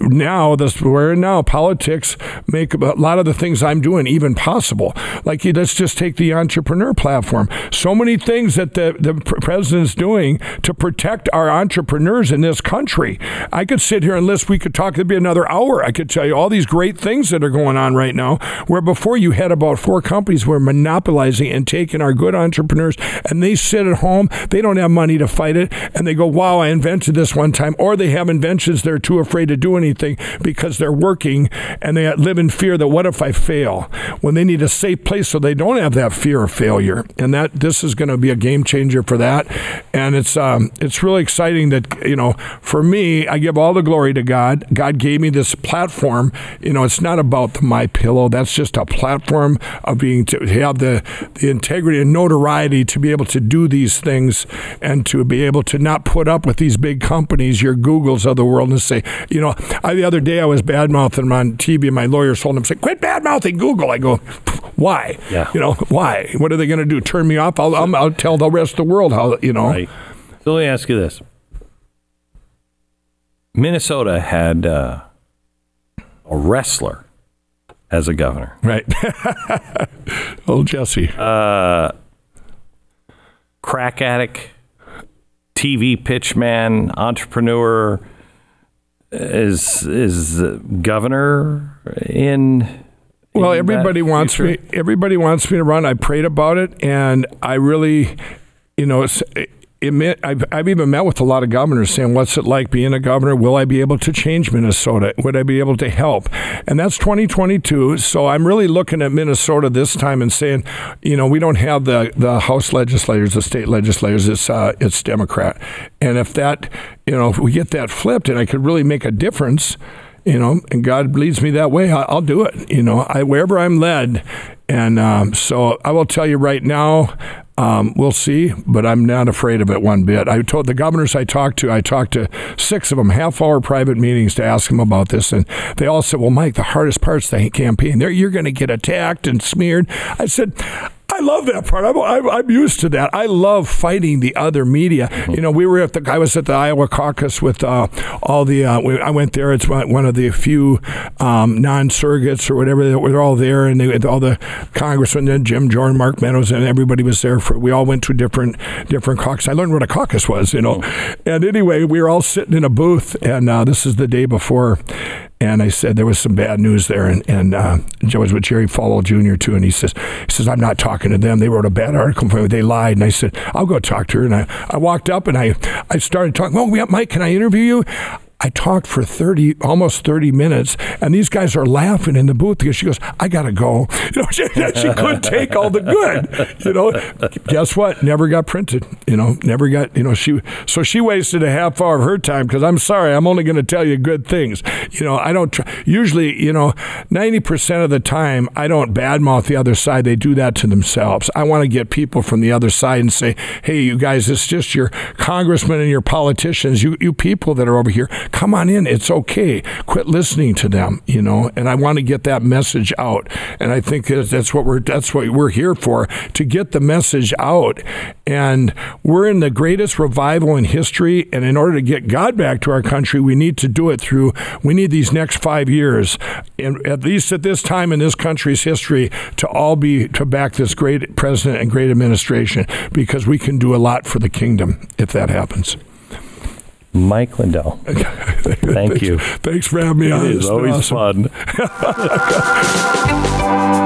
now this where now politics make a lot of the things I'm doing even possible. Like let's just take the entrepreneur platform. So many things that the the president's doing to protect our entrepreneurs in this country. I could sit here and list. We could talk. It'd be another hour. I could tell you all these great things that are going on right now. Where before you had about four companies were monopolizing and taking our good entrepreneurs, and they sit at home. They don't have money to fight it, and they go, "Wow, I invented this one time," or they have inventions they're too afraid to do anything because they're working and they live in fear that what if I fail? When they need a safe place so they don't have that fear of failure. And that this is going to be a game changer for that. And it's um, it's really exciting that you know for me, I give all the glory to God. God gave me this platform. You know, it's not about MyPillow. That's just a platform of being to have the the integrity and notoriety to be able to do these things and to be able to not put up with these big companies, your Googles of the world, and say, you know, I, the other day I was bad mouthing him on TV, and my lawyer told him, "Say, quit bad mouthing Google." I go, "Why? Yeah. You know, why? What are they going to do? Turn me off? I'll, I'll, I'll, tell the rest of the world how you know." Right. So let me ask you this: Minnesota had uh, a wrestler as a governor, right? Old Jesse, uh, crack addict, TV pitchman, entrepreneur is is governor in well, everybody wants me. Everybody wants me to run. I prayed about it, and I really, you know, it's, it, I've, I've even met with a lot of governors saying, "What's it like being a governor? Will I be able to change Minnesota? Would I be able to help?" And that's 2022. So I'm really looking at Minnesota this time and saying, you know, we don't have the the House legislators, the state legislators. It's uh, it's Democrat, and if that, you know, if we get that flipped, and I could really make a difference you know, and God leads me that way, I'll do it. You know, I, wherever I'm led. And um, so I will tell you right now, um, we'll see, but I'm not afraid of it one bit. I told the governors I talked to, I talked to six of them, half hour private meetings to ask them about this, and they all said, "Well, Mike, the hardest part's the campaign. There, you're going to get attacked and smeared." I said, I love that part. I'm, I'm, I'm, used to that. I love fighting the other media. Mm-hmm. You know, we were at the. I was at the Iowa caucus with uh, all the. Uh, we, I went there. It's one of the few um, non-surrogates or whatever. That were all there, and they, all the congressmen, and Jim Jordan, Mark Meadows, and everybody was there. For we all went to different different caucus. I learned what a caucus was. You know, mm-hmm. and anyway, we were all sitting in a booth, and uh, this is the day before and I said there was some bad news there, and and uh, with Jerry Falwell Jr. too, and he says he says I'm not talking to them. They wrote a bad article for me. They lied, and I said I'll go talk to her. And I, I walked up and I I started talking. Yeah, Mike, can I interview you? I talked for 30, almost 30 minutes, and these guys are laughing in the booth because she goes, I got to go. You know, she, she couldn't take all the good. You know, guess what? Never got printed. You know, never got, you know, she, so she wasted a half hour of her time because I'm sorry, I'm only going to tell you good things. You know, I don't, try, usually, you know, 90% of the time, I don't badmouth the other side. They do that to themselves. I want to get people from the other side and say, hey, you guys, it's just your congressmen and your politicians, you, you people that are over here come on in. It's okay. Quit listening to them, you know. And I want to get that message out. And I think that's what we're that's what we're here for to get the message out. And we're in the greatest revival in history. And in order to get God back to our country, we need to do it through. We need these next five years, and at least at this time in this country's history, to all be to back this great president and great administration because we can do a lot for the kingdom if that happens. Mike Lindell. Thank you. Thanks for having me on. It is always awesome. fun.